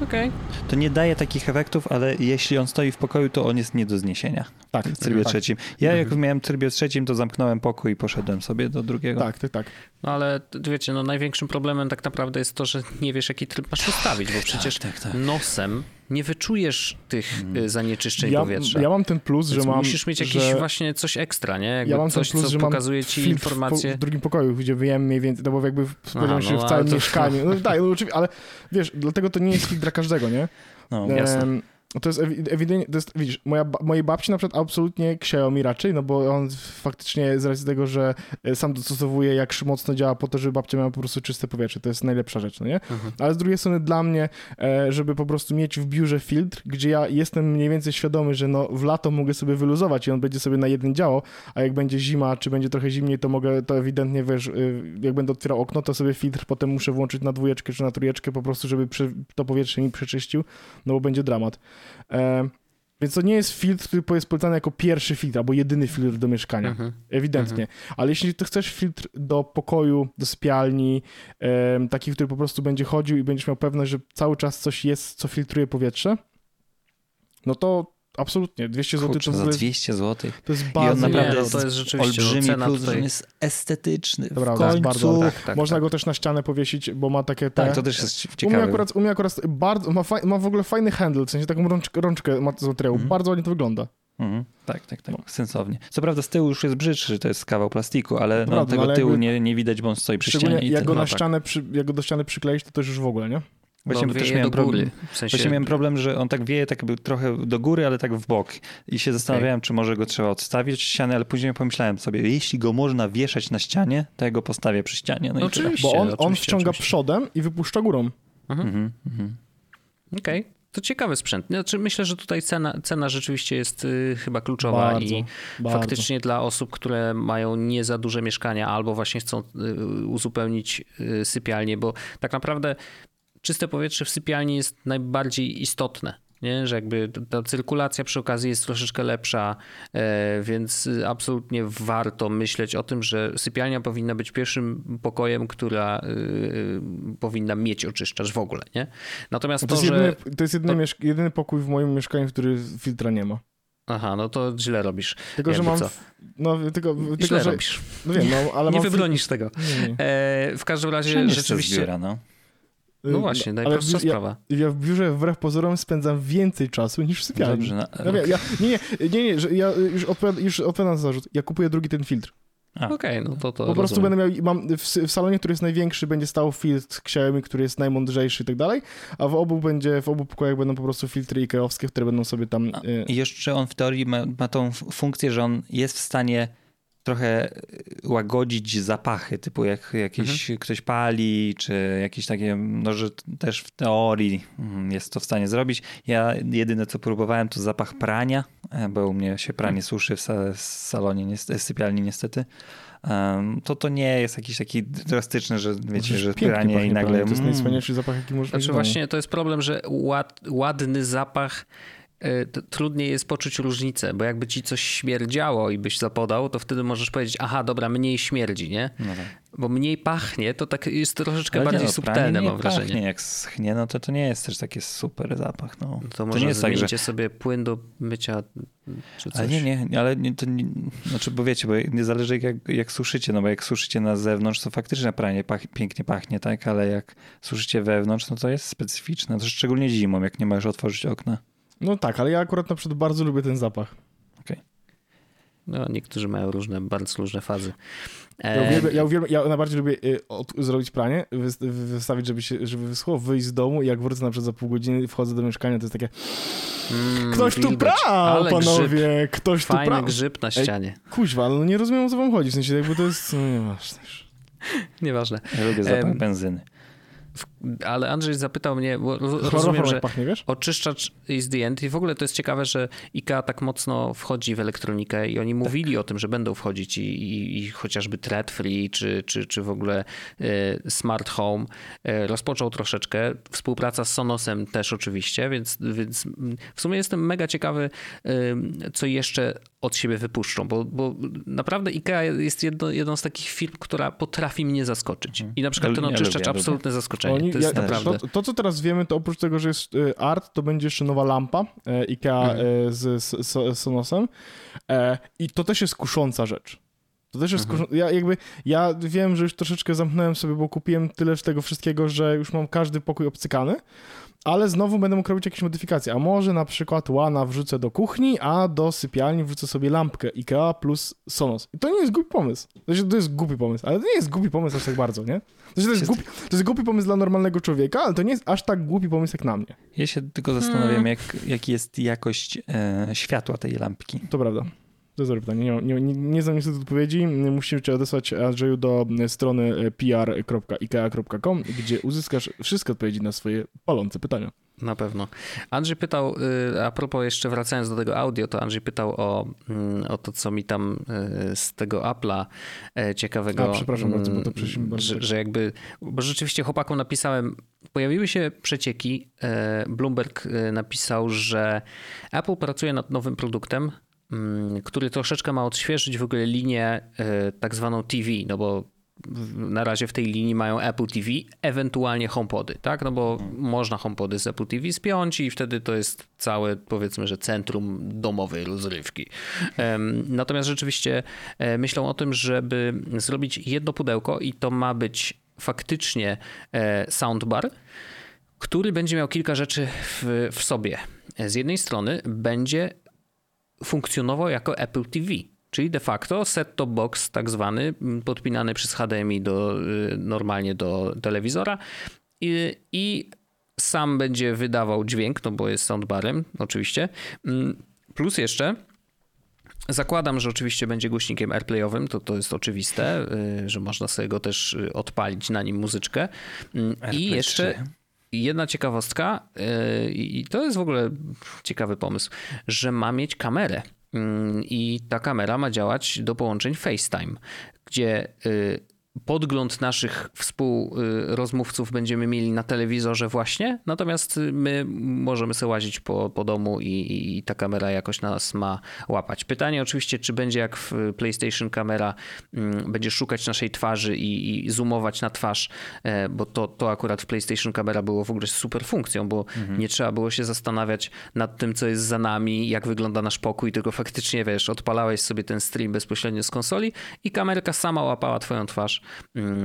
Okej. To nie daje takich efektów, ale jeśli on stoi w pokoju, to on jest nie do zniesienia Tak, w trybie tak, trzecim. Ja jak Mhm. miałem w trybie trzecim, to zamknąłem pokój i poszedłem sobie do drugiego. tak, tak, tak. No ale wiecie, no największym problemem tak naprawdę jest to, że nie wiesz, jaki tryb masz ustawić, bo przecież tak, tak. nosem nie wyczujesz tych y, zanieczyszczeń Ja, powietrza. ja mam ten plus, Więc że mam. musisz mieć jakieś że... właśnie coś ekstra, nie? Jakby Ja mam coś, ten plus, co że pokazuje ci informacje. W, po, w drugim pokoju, gdzie wyjem mniej więcej, no bo jakby spodziewam się no, w całym mieszkaniu. No tak, no oczywiście, ale wiesz, dlatego to nie jest filtr dla każdego, nie? No, jasne. To jest ewi- ewidentnie, to jest, widzisz, moja, mojej babci na przykład absolutnie Xiaomi raczej, no bo on faktycznie z racji tego, że e, sam dostosowuje jak mocno działa po to, żeby babcia miała po prostu czyste powietrze, to jest najlepsza rzecz, no nie? Mhm. Ale z drugiej strony dla mnie, e, żeby po prostu mieć w biurze filtr, gdzie ja jestem mniej więcej świadomy, że no w lato mogę sobie wyluzować i on będzie sobie na jeden działał, a jak będzie zima, czy będzie trochę zimniej, to mogę, to ewidentnie, wiesz, y, jak będę otwierał okno, to sobie filtr potem muszę włączyć na dwójeczkę czy na trójeczkę po prostu, żeby to powietrze mi przeczyścił, no bo będzie dramat. E, więc to nie jest filtr, który jest polecany jako pierwszy filtr, albo jedyny filtr do mieszkania. Mhm. Ewidentnie. Ale jeśli ty chcesz filtr do pokoju, do sypialni, em, taki, który po prostu będzie chodził i będziesz miał pewność, że cały czas coś jest, co filtruje powietrze, no to absolutnie. 200 zł Kurczę, to, w za ogóle, 200 zł. to jest I on bardzo... naprawdę Nie, no, jest, to jest rzeczywiście, no, olbrzymi cena plus, tutaj- on jest estetyczny. To w jest końcu. bardzo- Tak, tak, Można tak. go też na ścianę powiesić, bo ma takie te... Tak, to też jest U mnie ciekawe. akurat, u mnie akurat bardzo, ma, faj, ma w ogóle fajny handle, w sensie taką rączkę, rączkę ma z materiału. Mhm. Bardzo ładnie to wygląda. Mhm. Tak, tak, tak, sensownie. Co prawda z tyłu już jest brzydszy, że to jest kawał plastiku, ale no, Prawda, tego ale tyłu jakby- nie, nie widać, bo on stoi przy ścianie. i jak ten- go, no na tak. ścianę przy, jak go do ściany przykleić, to też już w ogóle, nie? Właśnie no, też miałem do góry. problem. W sensie, Właśnie miałem problem, że on tak wieje tak trochę do góry, ale tak w bok. I się zastanawiałem, czy może go trzeba odstawić od ściany, ale później pomyślałem sobie, jeśli go można wieszać na ścianie, to ja go postawię przy ścianie. No i tyle. Oczywiście. Bo on, on wciąga oczywiście. przodem i wypuszcza górą. Mhm, mhm. Okej, to ciekawy sprzęt. Znaczy, myślę, że tutaj cena, cena rzeczywiście jest y, chyba kluczowa Bardzo, i bardzo. faktycznie dla osób, które mają nie za duże mieszkania albo właśnie chcą y, uzupełnić y, sypialnię, bo tak naprawdę czyste powietrze w sypialni jest najbardziej istotne. Nie? Że jakby ta cyrkulacja przy okazji jest troszeczkę lepsza, e, więc absolutnie warto myśleć o tym, że sypialnia powinna być pierwszym pokojem, która y, y, powinna mieć oczyszczacz w ogóle. Nie? Natomiast To to, jest, że... jedyny, to jest jedyny, to- mieszk- jedyny pokój w moim mieszkaniu, w który filtra nie ma. Aha, no to źle robisz. Tylko, że mam. co? No, tylko, tylko Źle że. robisz. No wiem, no, ale nie mam. wybronisz tego. Nie, nie. E, w każdym razie rzeczywiście... zbiera, no. No właśnie, ale najprostsza ja, sprawa. Ja w biurze wbrew pozorom spędzam więcej czasu niż w sypialni. Dobrze, no, Ja, ja, nie, nie, nie, nie, że ja już odpowiadam, już odpowiadam za zarzut. Ja kupuję drugi ten filtr. Okej, no to to Po prostu rozumiem. będę miał, mam w, w salonie, który jest największy, będzie stał filtr Xiaomi, który jest najmądrzejszy i tak dalej, a w obu będzie, w obu pokojach będą po prostu filtry Ikeowskie, które będą sobie tam... A, y, I jeszcze on w teorii ma, ma tą funkcję, że on jest w stanie trochę y, łagodzić zapachy, typu jak jakiś ktoś pali, czy jakieś takie, no że też w teorii mm, jest to w stanie zrobić. Ja jedyne co próbowałem to zapach prania, e, bo u mnie się pranie suszy w sa- w salonie, w sypialni niestety. To to nie jest jakiś taki drastyczny, że wiecie, przecież że pranie i nagle... pranie. To jest mm, najwspanialszy zapach, jaki mieć Znaczy właśnie to jest problem, że ład, ładny zapach trudniej jest poczuć różnicę, bo jakby ci coś śmierdziało i byś zapodał, to wtedy możesz powiedzieć, aha, dobra, mniej śmierdzi, nie? No tak. Bo mniej pachnie, to tak jest troszeczkę Ale bardziej no, subtelne, mam wrażenie. Pachnie. Jak schnie, no to to nie jest też taki super zapach. No. To może nie jest tak, że sobie płyn do mycia czy coś. Ale nie, nie, nie, ale nie, to nie, znaczy, bo wiecie, bo nie zależy jak, jak suszycie, no bo jak suszycie na zewnątrz, to faktycznie pranie pach, pięknie pachnie, tak, ale jak suszycie wewnątrz, no to jest specyficzne, to szczególnie zimą, jak nie możesz otworzyć okna. No tak, ale ja akurat na przykład bardzo lubię ten zapach. No, niektórzy mają różne, bardzo różne fazy. Ja E, uwielbiam, ja, uwielbiam, ja najbardziej lubię y, od, zrobić pranie, wys- wystawić, żeby, się, żeby wyschło, wyjść z domu i jak wrócę na przykład za pół godziny, wchodzę do mieszkania, to jest takie mm, ktoś tu prał, Ale grzyb. panowie, ktoś tu Fajny prał. grzyb na Ej. ścianie. Kuźwa, ale no nie rozumiem o co wam chodzi, w sensie jakby to jest, no nieważne już. Nieważne. Ja lubię zapach Em, benzyny. Ale Andrzej zapytał mnie, bo ro- rozumiem, że pachnie, wiesz? oczyszczacz is the end i w ogóle to jest ciekawe, że IKEA tak mocno wchodzi w elektronikę i oni mówili o tym, że będą wchodzić i, i, i chociażby thread free czy, czy, czy w ogóle e, smart home e, rozpoczął troszeczkę. Współpraca z Sonosem też oczywiście, więc, więc w sumie jestem mega ciekawy, e, co jeszcze od siebie wypuszczą, bo, bo naprawdę IKEA jest jedno, jedną z takich firm, która potrafi mnie zaskoczyć. I na przykład ten lubię, oczyszczacz ja lubię. absolutne zaskoczenie. Oni, to jest ja, naprawdę... to, to, co teraz wiemy, to oprócz tego, że jest y, art, to będzie jeszcze nowa lampa e, IKEA Mhm. e, z, z, z Sonosem e, i to też jest kusząca rzecz. To też jest Mhm. Ja jakby, ja wiem, że już troszeczkę zamknąłem sobie, bo kupiłem tyle tego wszystkiego, że już mam każdy pokój obcykany, ale znowu będę mógł robić jakieś modyfikacje. A może na przykład łana wrzucę do kuchni, a do sypialni wrzucę sobie lampkę IKEA plus Sonos. I to nie jest głupi pomysł. To jest, to jest głupi pomysł, ale to nie jest głupi pomysł aż tak bardzo, nie? To jest, to, jest głupi, to jest głupi pomysł dla normalnego człowieka, ale to nie jest aż tak głupi pomysł jak na mnie. Ja się tylko zastanawiam, jak, jak jest jakość e, światła tej lampki. To prawda. To jest dobre pytanie. Nie, nie, nie, znam niestety odpowiedzi. Musimy cię odesłać, Andrzeju, do strony pr.ikea.com, gdzie uzyskasz wszystkie odpowiedzi na swoje palące pytania. Na pewno. Andrzej pytał, y, a propos jeszcze wracając do tego audio, to Andrzej pytał o, mm, o to, co mi tam y, z tego Apple'a e, ciekawego. A, przepraszam bardzo, bo to mm, przeszliśmy bardzo że, że jakby, bo rzeczywiście chłopakom napisałem, pojawiły się przecieki. e, Bloomberg e, napisał, że Apple pracuje nad nowym produktem, który troszeczkę ma odświeżyć w ogóle linię e, tak zwaną TV, no bo na razie w tej linii mają Apple TV, ewentualnie HomePody, tak? No bo można HomePody z Apple TV spiąć i wtedy to jest całe, powiedzmy, że centrum domowej rozrywki. Natomiast rzeczywiście e, myślą o tym, żeby zrobić jedno pudełko i to ma być faktycznie e, soundbar, który będzie miał kilka rzeczy w, w sobie. Z jednej strony będzie funkcjonował jako Apple TV. Czyli de facto set-top box tak zwany, podpinany przez HDMI do, y, normalnie do telewizora i, i sam będzie wydawał dźwięk, no bo jest soundbarem oczywiście. Mm, plus jeszcze Zakładam, że oczywiście będzie głośnikiem AirPlayowym, to, to jest oczywiste, y, że można sobie go też y, odpalić na nim muzyczkę. Mm, I jeszcze jedna ciekawostka, i to jest w ogóle ciekawy pomysł, że ma mieć kamerę. Mm, I ta kamera ma działać do połączeń FaceTime, gdzie y, podgląd naszych współrozmówców będziemy mieli na telewizorze właśnie, natomiast my możemy sobie łazić po, po domu i, i, ta kamera jakoś nas ma łapać. Pytanie oczywiście, czy będzie jak w PlayStation kamera, mm, będzie szukać naszej twarzy i, i zoomować na twarz, e, bo to, to akurat w PlayStation kamera było w ogóle super funkcją, bo mhm. nie trzeba było się zastanawiać nad tym, co jest za nami, jak wygląda nasz pokój, tylko faktycznie, wiesz, odpalałeś sobie ten stream bezpośrednio z konsoli i kamerka sama łapała twoją twarz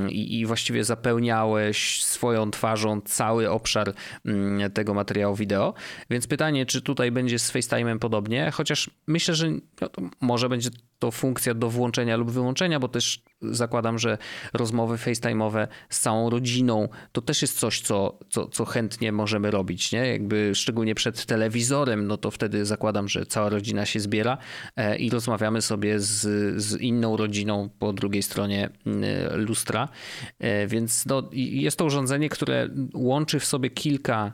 i, i właściwie zapełniałeś swoją twarzą cały obszar mm, tego materiału wideo. Więc pytanie, czy tutaj będzie z FaceTime'em podobnie, chociaż myślę, że no, może będzie to funkcja do włączenia lub wyłączenia, bo też zakładam, że rozmowy FaceTime'owe z całą rodziną to też jest coś, co, co, co chętnie możemy robić, nie? Jakby szczególnie przed telewizorem, no to wtedy zakładam, że cała rodzina się zbiera e, i rozmawiamy sobie z, z inną rodziną po drugiej stronie mm, lustra. E, więc no, jest to urządzenie, które łączy w sobie kilka,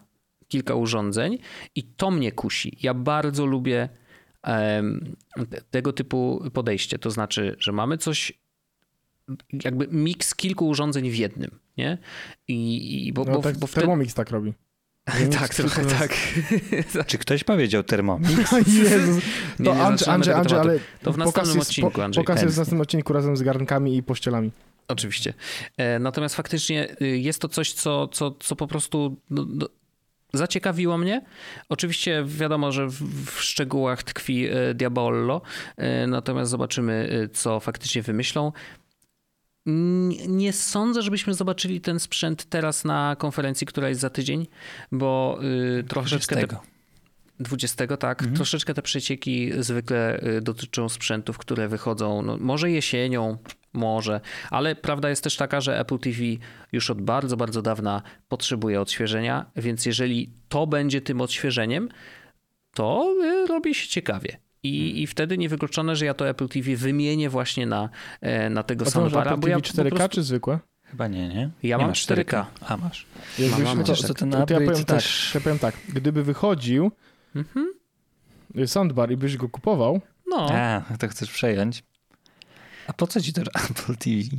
kilka urządzeń i to mnie kusi. Ja bardzo lubię tego typu podejście. To znaczy, że mamy coś, jakby miks kilku urządzeń w jednym, nie? I, i bo, no, bo, tak, bo wtedy... Thermomix tak robi. tak, trochę tak. Czy ktoś powiedział Thermomix? Jezus. To nie, nie Andrzej, Andrzej, Andrzej, ale to w następnym jest, odcinku, Andrzej. Pokaz jest w następnym odcinku razem z garnkami i pościelami. Oczywiście. E, natomiast faktycznie y, jest to coś, co, co, co po prostu no, no, zaciekawiło mnie. Oczywiście wiadomo, że w, szczegółach tkwi e, Diabollo, e, natomiast zobaczymy, e, co faktycznie wymyślą. Nie sądzę, żebyśmy zobaczyli ten sprzęt teraz na konferencji, która jest za tydzień, bo troszeczkę. Te, 20, tak. Mhm. Troszeczkę te przecieki zwykle dotyczą sprzętów, które wychodzą no, może jesienią, może, ale prawda jest też taka, że Apple TV już od bardzo, bardzo dawna potrzebuje odświeżenia, więc jeżeli to będzie tym odświeżeniem, to y, robi się ciekawie. I, I wtedy niewykluczone, że ja to Apple TV wymienię właśnie na, e, na tego soundbara. Apple TV ja 4K prostu... czy zwykłe? Chyba nie, nie? Ja nie mam 4K. 4K. A, masz. mam, mam, to, to, ten to, ja powiem tak, ja powiem tak, gdyby wychodził mhm. soundbar i byś go kupował, no. A, to chcesz przejąć. A po co ci to Apple TV?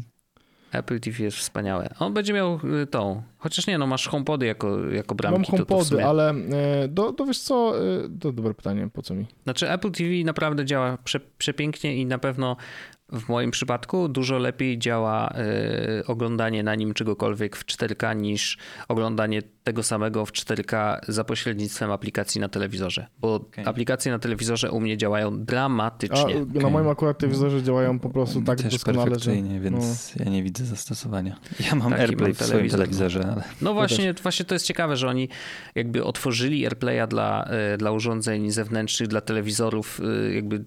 Apple TV jest wspaniałe. On będzie miał y, tą, chociaż nie, no masz HomePody jako, jako bramki. Mam HomePody, to, to sumie... ale e, do, do wiesz co, e, to dobre pytanie, po co mi? Znaczy Apple TV naprawdę działa prze, przepięknie i na pewno w moim przypadku dużo lepiej działa y, oglądanie na nim czegokolwiek w 4K niż oglądanie tego samego w 4K za pośrednictwem aplikacji na telewizorze, bo okay. aplikacje na telewizorze u mnie działają dramatycznie. A, okay. Na moim akurat telewizorze działają po prostu tak Też doskonale, że... więc no. ja nie widzę zastosowania. Ja mam Taki AirPlay mam w swoim telewizorze, ale... No właśnie, właśnie to jest ciekawe, że oni jakby otworzyli AirPlaya dla, y, dla urządzeń zewnętrznych, dla telewizorów, y, jakby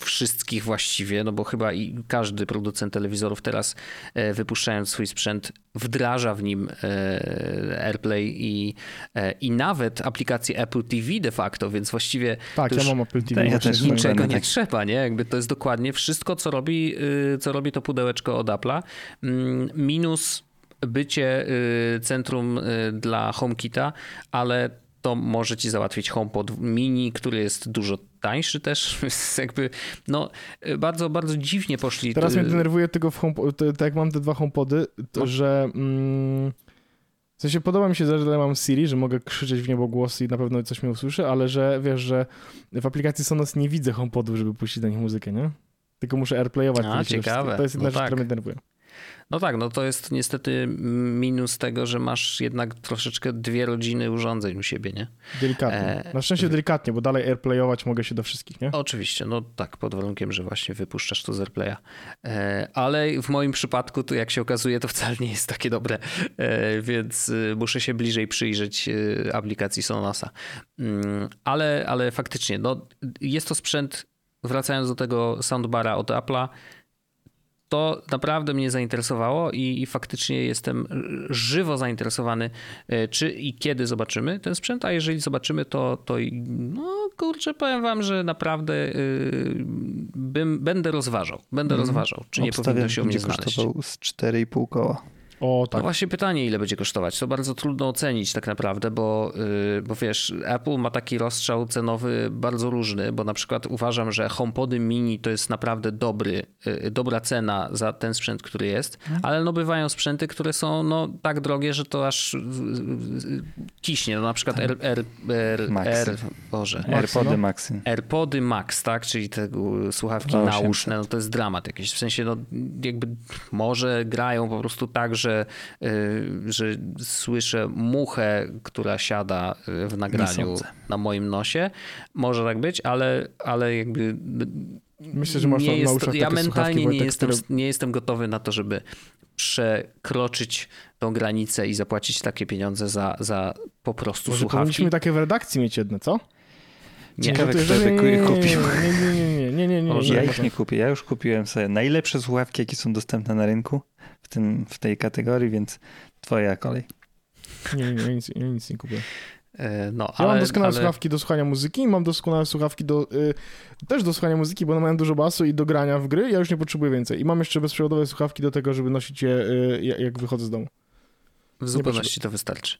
wszystkich właściwie, no bo chyba i każdy producent telewizorów teraz e, wypuszczając swój sprzęt wdraża w nim e, AirPlay i, e, i nawet aplikację Apple TV de facto, więc właściwie tak, ja mam Apple TV. Ja też niczego nie tak. trzeba, nie? Jakby to jest dokładnie wszystko, co robi, y, co robi to pudełeczko od Apple'a. Mm, minus bycie y, centrum y, dla HomeKita, ale to może ci załatwić HomePod mini, który jest dużo tańszy też, jakby no bardzo, bardzo dziwnie poszli. Teraz mnie denerwuje tego w HomePod, tak jak mam te dwa HomePody, to, no. że mm, w sensie podoba mi się, że mam Siri, że mogę krzyczeć w niebo głos i na pewno coś mnie usłyszy, ale że wiesz, że w aplikacji Sonos nie widzę HomePodów, żeby puścić do nich muzykę, nie? Tylko muszę AirPlayować. A, ciekawe. To jest jedna no rzecz, tak. która mnie denerwuje. No tak, no to jest niestety minus tego, że masz jednak troszeczkę dwie rodziny urządzeń u siebie, nie? Delikatnie. E... Na szczęście delikatnie, bo dalej airplayować mogę się do wszystkich, nie? Oczywiście, no tak, pod warunkiem, że właśnie wypuszczasz to z airplaya. E, ale w moim przypadku, to jak się okazuje, to wcale nie jest takie dobre, e, więc muszę się bliżej przyjrzeć aplikacji Sonosa. Mm, ale, ale faktycznie, no, jest to sprzęt, wracając do tego soundbara od Apple'a, to naprawdę mnie zainteresowało i, i, faktycznie jestem żywo zainteresowany, e, czy i kiedy zobaczymy ten sprzęt, a jeżeli zobaczymy, to, to no kurczę, powiem wam, że naprawdę yy, bym, będę rozważał, będę mm. rozważał, czy nie powinno się u mnie znaleźć. z 4,5 koła. O, tak. No właśnie pytanie, ile będzie kosztować. To bardzo trudno ocenić tak naprawdę, bo, yy, bo wiesz, Apple ma taki rozstrzał cenowy bardzo różny, bo na przykład uważam, że HomePody mini to jest naprawdę dobry, yy, dobra cena za ten sprzęt, który jest, hmm. ale no bywają sprzęty, które są no tak drogie, że to aż kiśnie. No na przykład tak. R, R, R, R, Boże. AirPody no. Maxy. AirPody Max, tak? Czyli te słuchawki nauszne, no to jest dramat jakiś. W sensie no jakby może grają po prostu tak, że że, y, że słyszę muchę, która siada y, w nagraniu na moim nosie. Może tak być, ale, ale jakby Myślę, że masz nie jest, na Ja mentalnie nie, jestem, nie jestem gotowy na to, żeby przekroczyć tą granicę i zapłacić takie pieniądze za, za po prostu Może słuchawki. Powinniśmy takie w redakcji mieć jedne, co? Nie, Ciekawe, kto je kupił. Nie, nie, nie, nie, nie, nie, Ja ich nie kupię. Ja już kupiłem sobie najlepsze słuchawki, jakie są dostępne na rynku w, tym, w tej kategorii, więc twoja kolej. Nie, nie, ja nic, ja nic nie kupię. E, no, ja ale, mam doskonałe ale... słuchawki do słuchania muzyki i mam doskonałe słuchawki do, y, też do słuchania muzyki, bo one mają dużo basu i do grania w gry. Ja już nie potrzebuję więcej. I mam jeszcze bezprzewodowe słuchawki do tego, żeby nosić je, y, jak wychodzę z domu. W zupełności to wystarczy.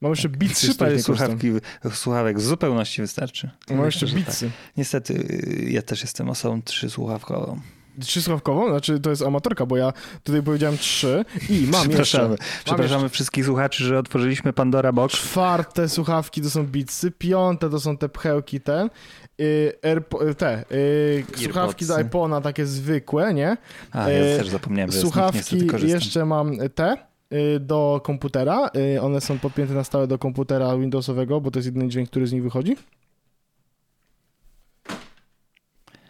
Mam jeszcze tak, bitsy, z słuchawki, słuchawek w zupełności wystarczy. Mam jeszcze bitsy. Tak. Niestety, y, ja też jestem osobą trzysłuchawkową. Trzysławkową? Znaczy to jest amatorka, bo ja tutaj powiedziałem trzy i mam Przepraszamy. jeszcze. Przepraszamy jeszcze. wszystkich słuchaczy, że otworzyliśmy Pandora Box. Czwarte słuchawki to są Beatsy, piąte to są te pchełki te, yy, te yy, słuchawki do iPhone'a takie zwykłe, nie? A, ja yy, też zapomniałem, że Słuchawki jeszcze mam te y, do komputera. Y, one są podpięte na stałe do komputera Windowsowego, bo to jest jedyny dźwięk, który z nich wychodzi.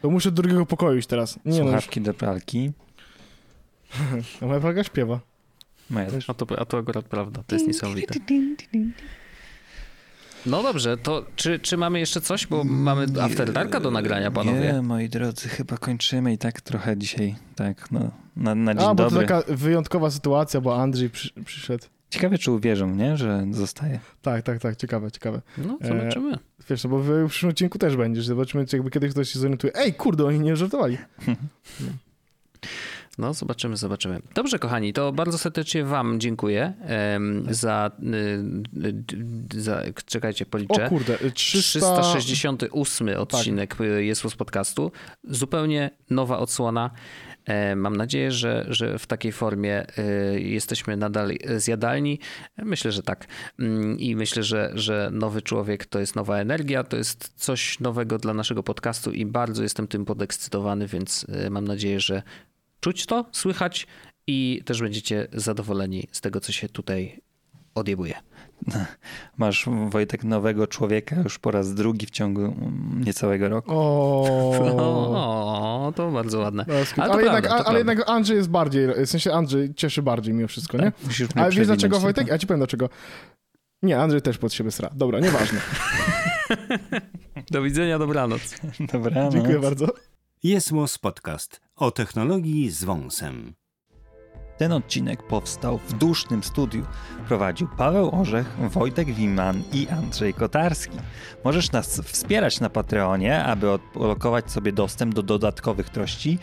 To muszę do drugiego pokoju iść teraz. Nie no, Słuchawki no do pralki. A moja pralka śpiewa. Moja też. A to, a to akurat prawda, to jest niesamowite. No dobrze, to czy, czy mamy jeszcze coś, bo mamy After Darka do nagrania, panowie? Nie, moi drodzy, chyba kończymy i tak trochę dzisiaj, tak, no, na, na dzień A, bo dobry. to taka wyjątkowa sytuacja, bo Andrzej przy, przyszedł. Ciekawe, czy uwierzą, nie, że zostaje. Tak, tak, tak, ciekawe, ciekawe. No, zobaczymy. E, wiesz, no bo w przyszłym odcinku też będziesz. Zobaczymy, czy jakby kiedyś ktoś się zorientuje. Ej, kurde, oni nie żartowali. No, zobaczymy, zobaczymy. Dobrze, kochani, to bardzo serdecznie Wam dziękuję um, za, y, za. Czekajcie, policzę. O kurde, 300... 368 odcinek tak. jest z podcastu. Zupełnie nowa odsłona. E, mam nadzieję, że, że w takiej formie e, jesteśmy nadal zjadalni. Myślę, że tak. Mm, I myślę, że, że nowy człowiek to jest nowa energia, to jest coś nowego dla naszego podcastu i bardzo jestem tym podekscytowany, więc e, mam nadzieję, że czuć to, słychać i też będziecie zadowoleni z tego, co się tutaj odjebuje. Masz, Wojtek, nowego człowieka już po raz drugi w ciągu niecałego roku. O, to bardzo ładne. No, ale, ale, jednak, prawda, ale jednak, Andrzej jest bardziej, w sensie Andrzej cieszy bardziej mimo wszystko, nie? Tak, ale wiesz dlaczego, Wojtek? Ja ci powiem dlaczego. Nie, Andrzej też pod siebie sra. Dobra, nieważne. Do widzenia, dobranoc. Dobranoc. Dziękuję bardzo. Jest Podcast o technologii z wąsem. Ten odcinek powstał w dusznym studiu. Prowadził Paweł Orzech, Wojtek Wiman i Andrzej Kotarski. Możesz nas wspierać na Patreonie, aby odblokować sobie dostęp do dodatkowych treści,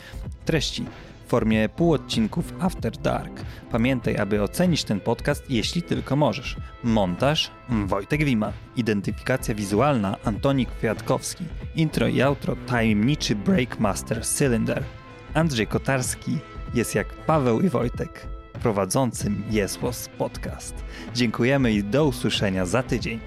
treści w formie półodcinków After Dark. Pamiętaj, aby ocenić ten podcast, jeśli tylko możesz. Montaż Wojtek Wiman. Identyfikacja wizualna Antonik Kwiatkowski. Intro i outro tajemniczy Breakmaster Cylinder. Andrzej Kotarski jest jak Paweł i Wojtek prowadzącym Jesłos Podcast. Dziękujemy i do usłyszenia za tydzień.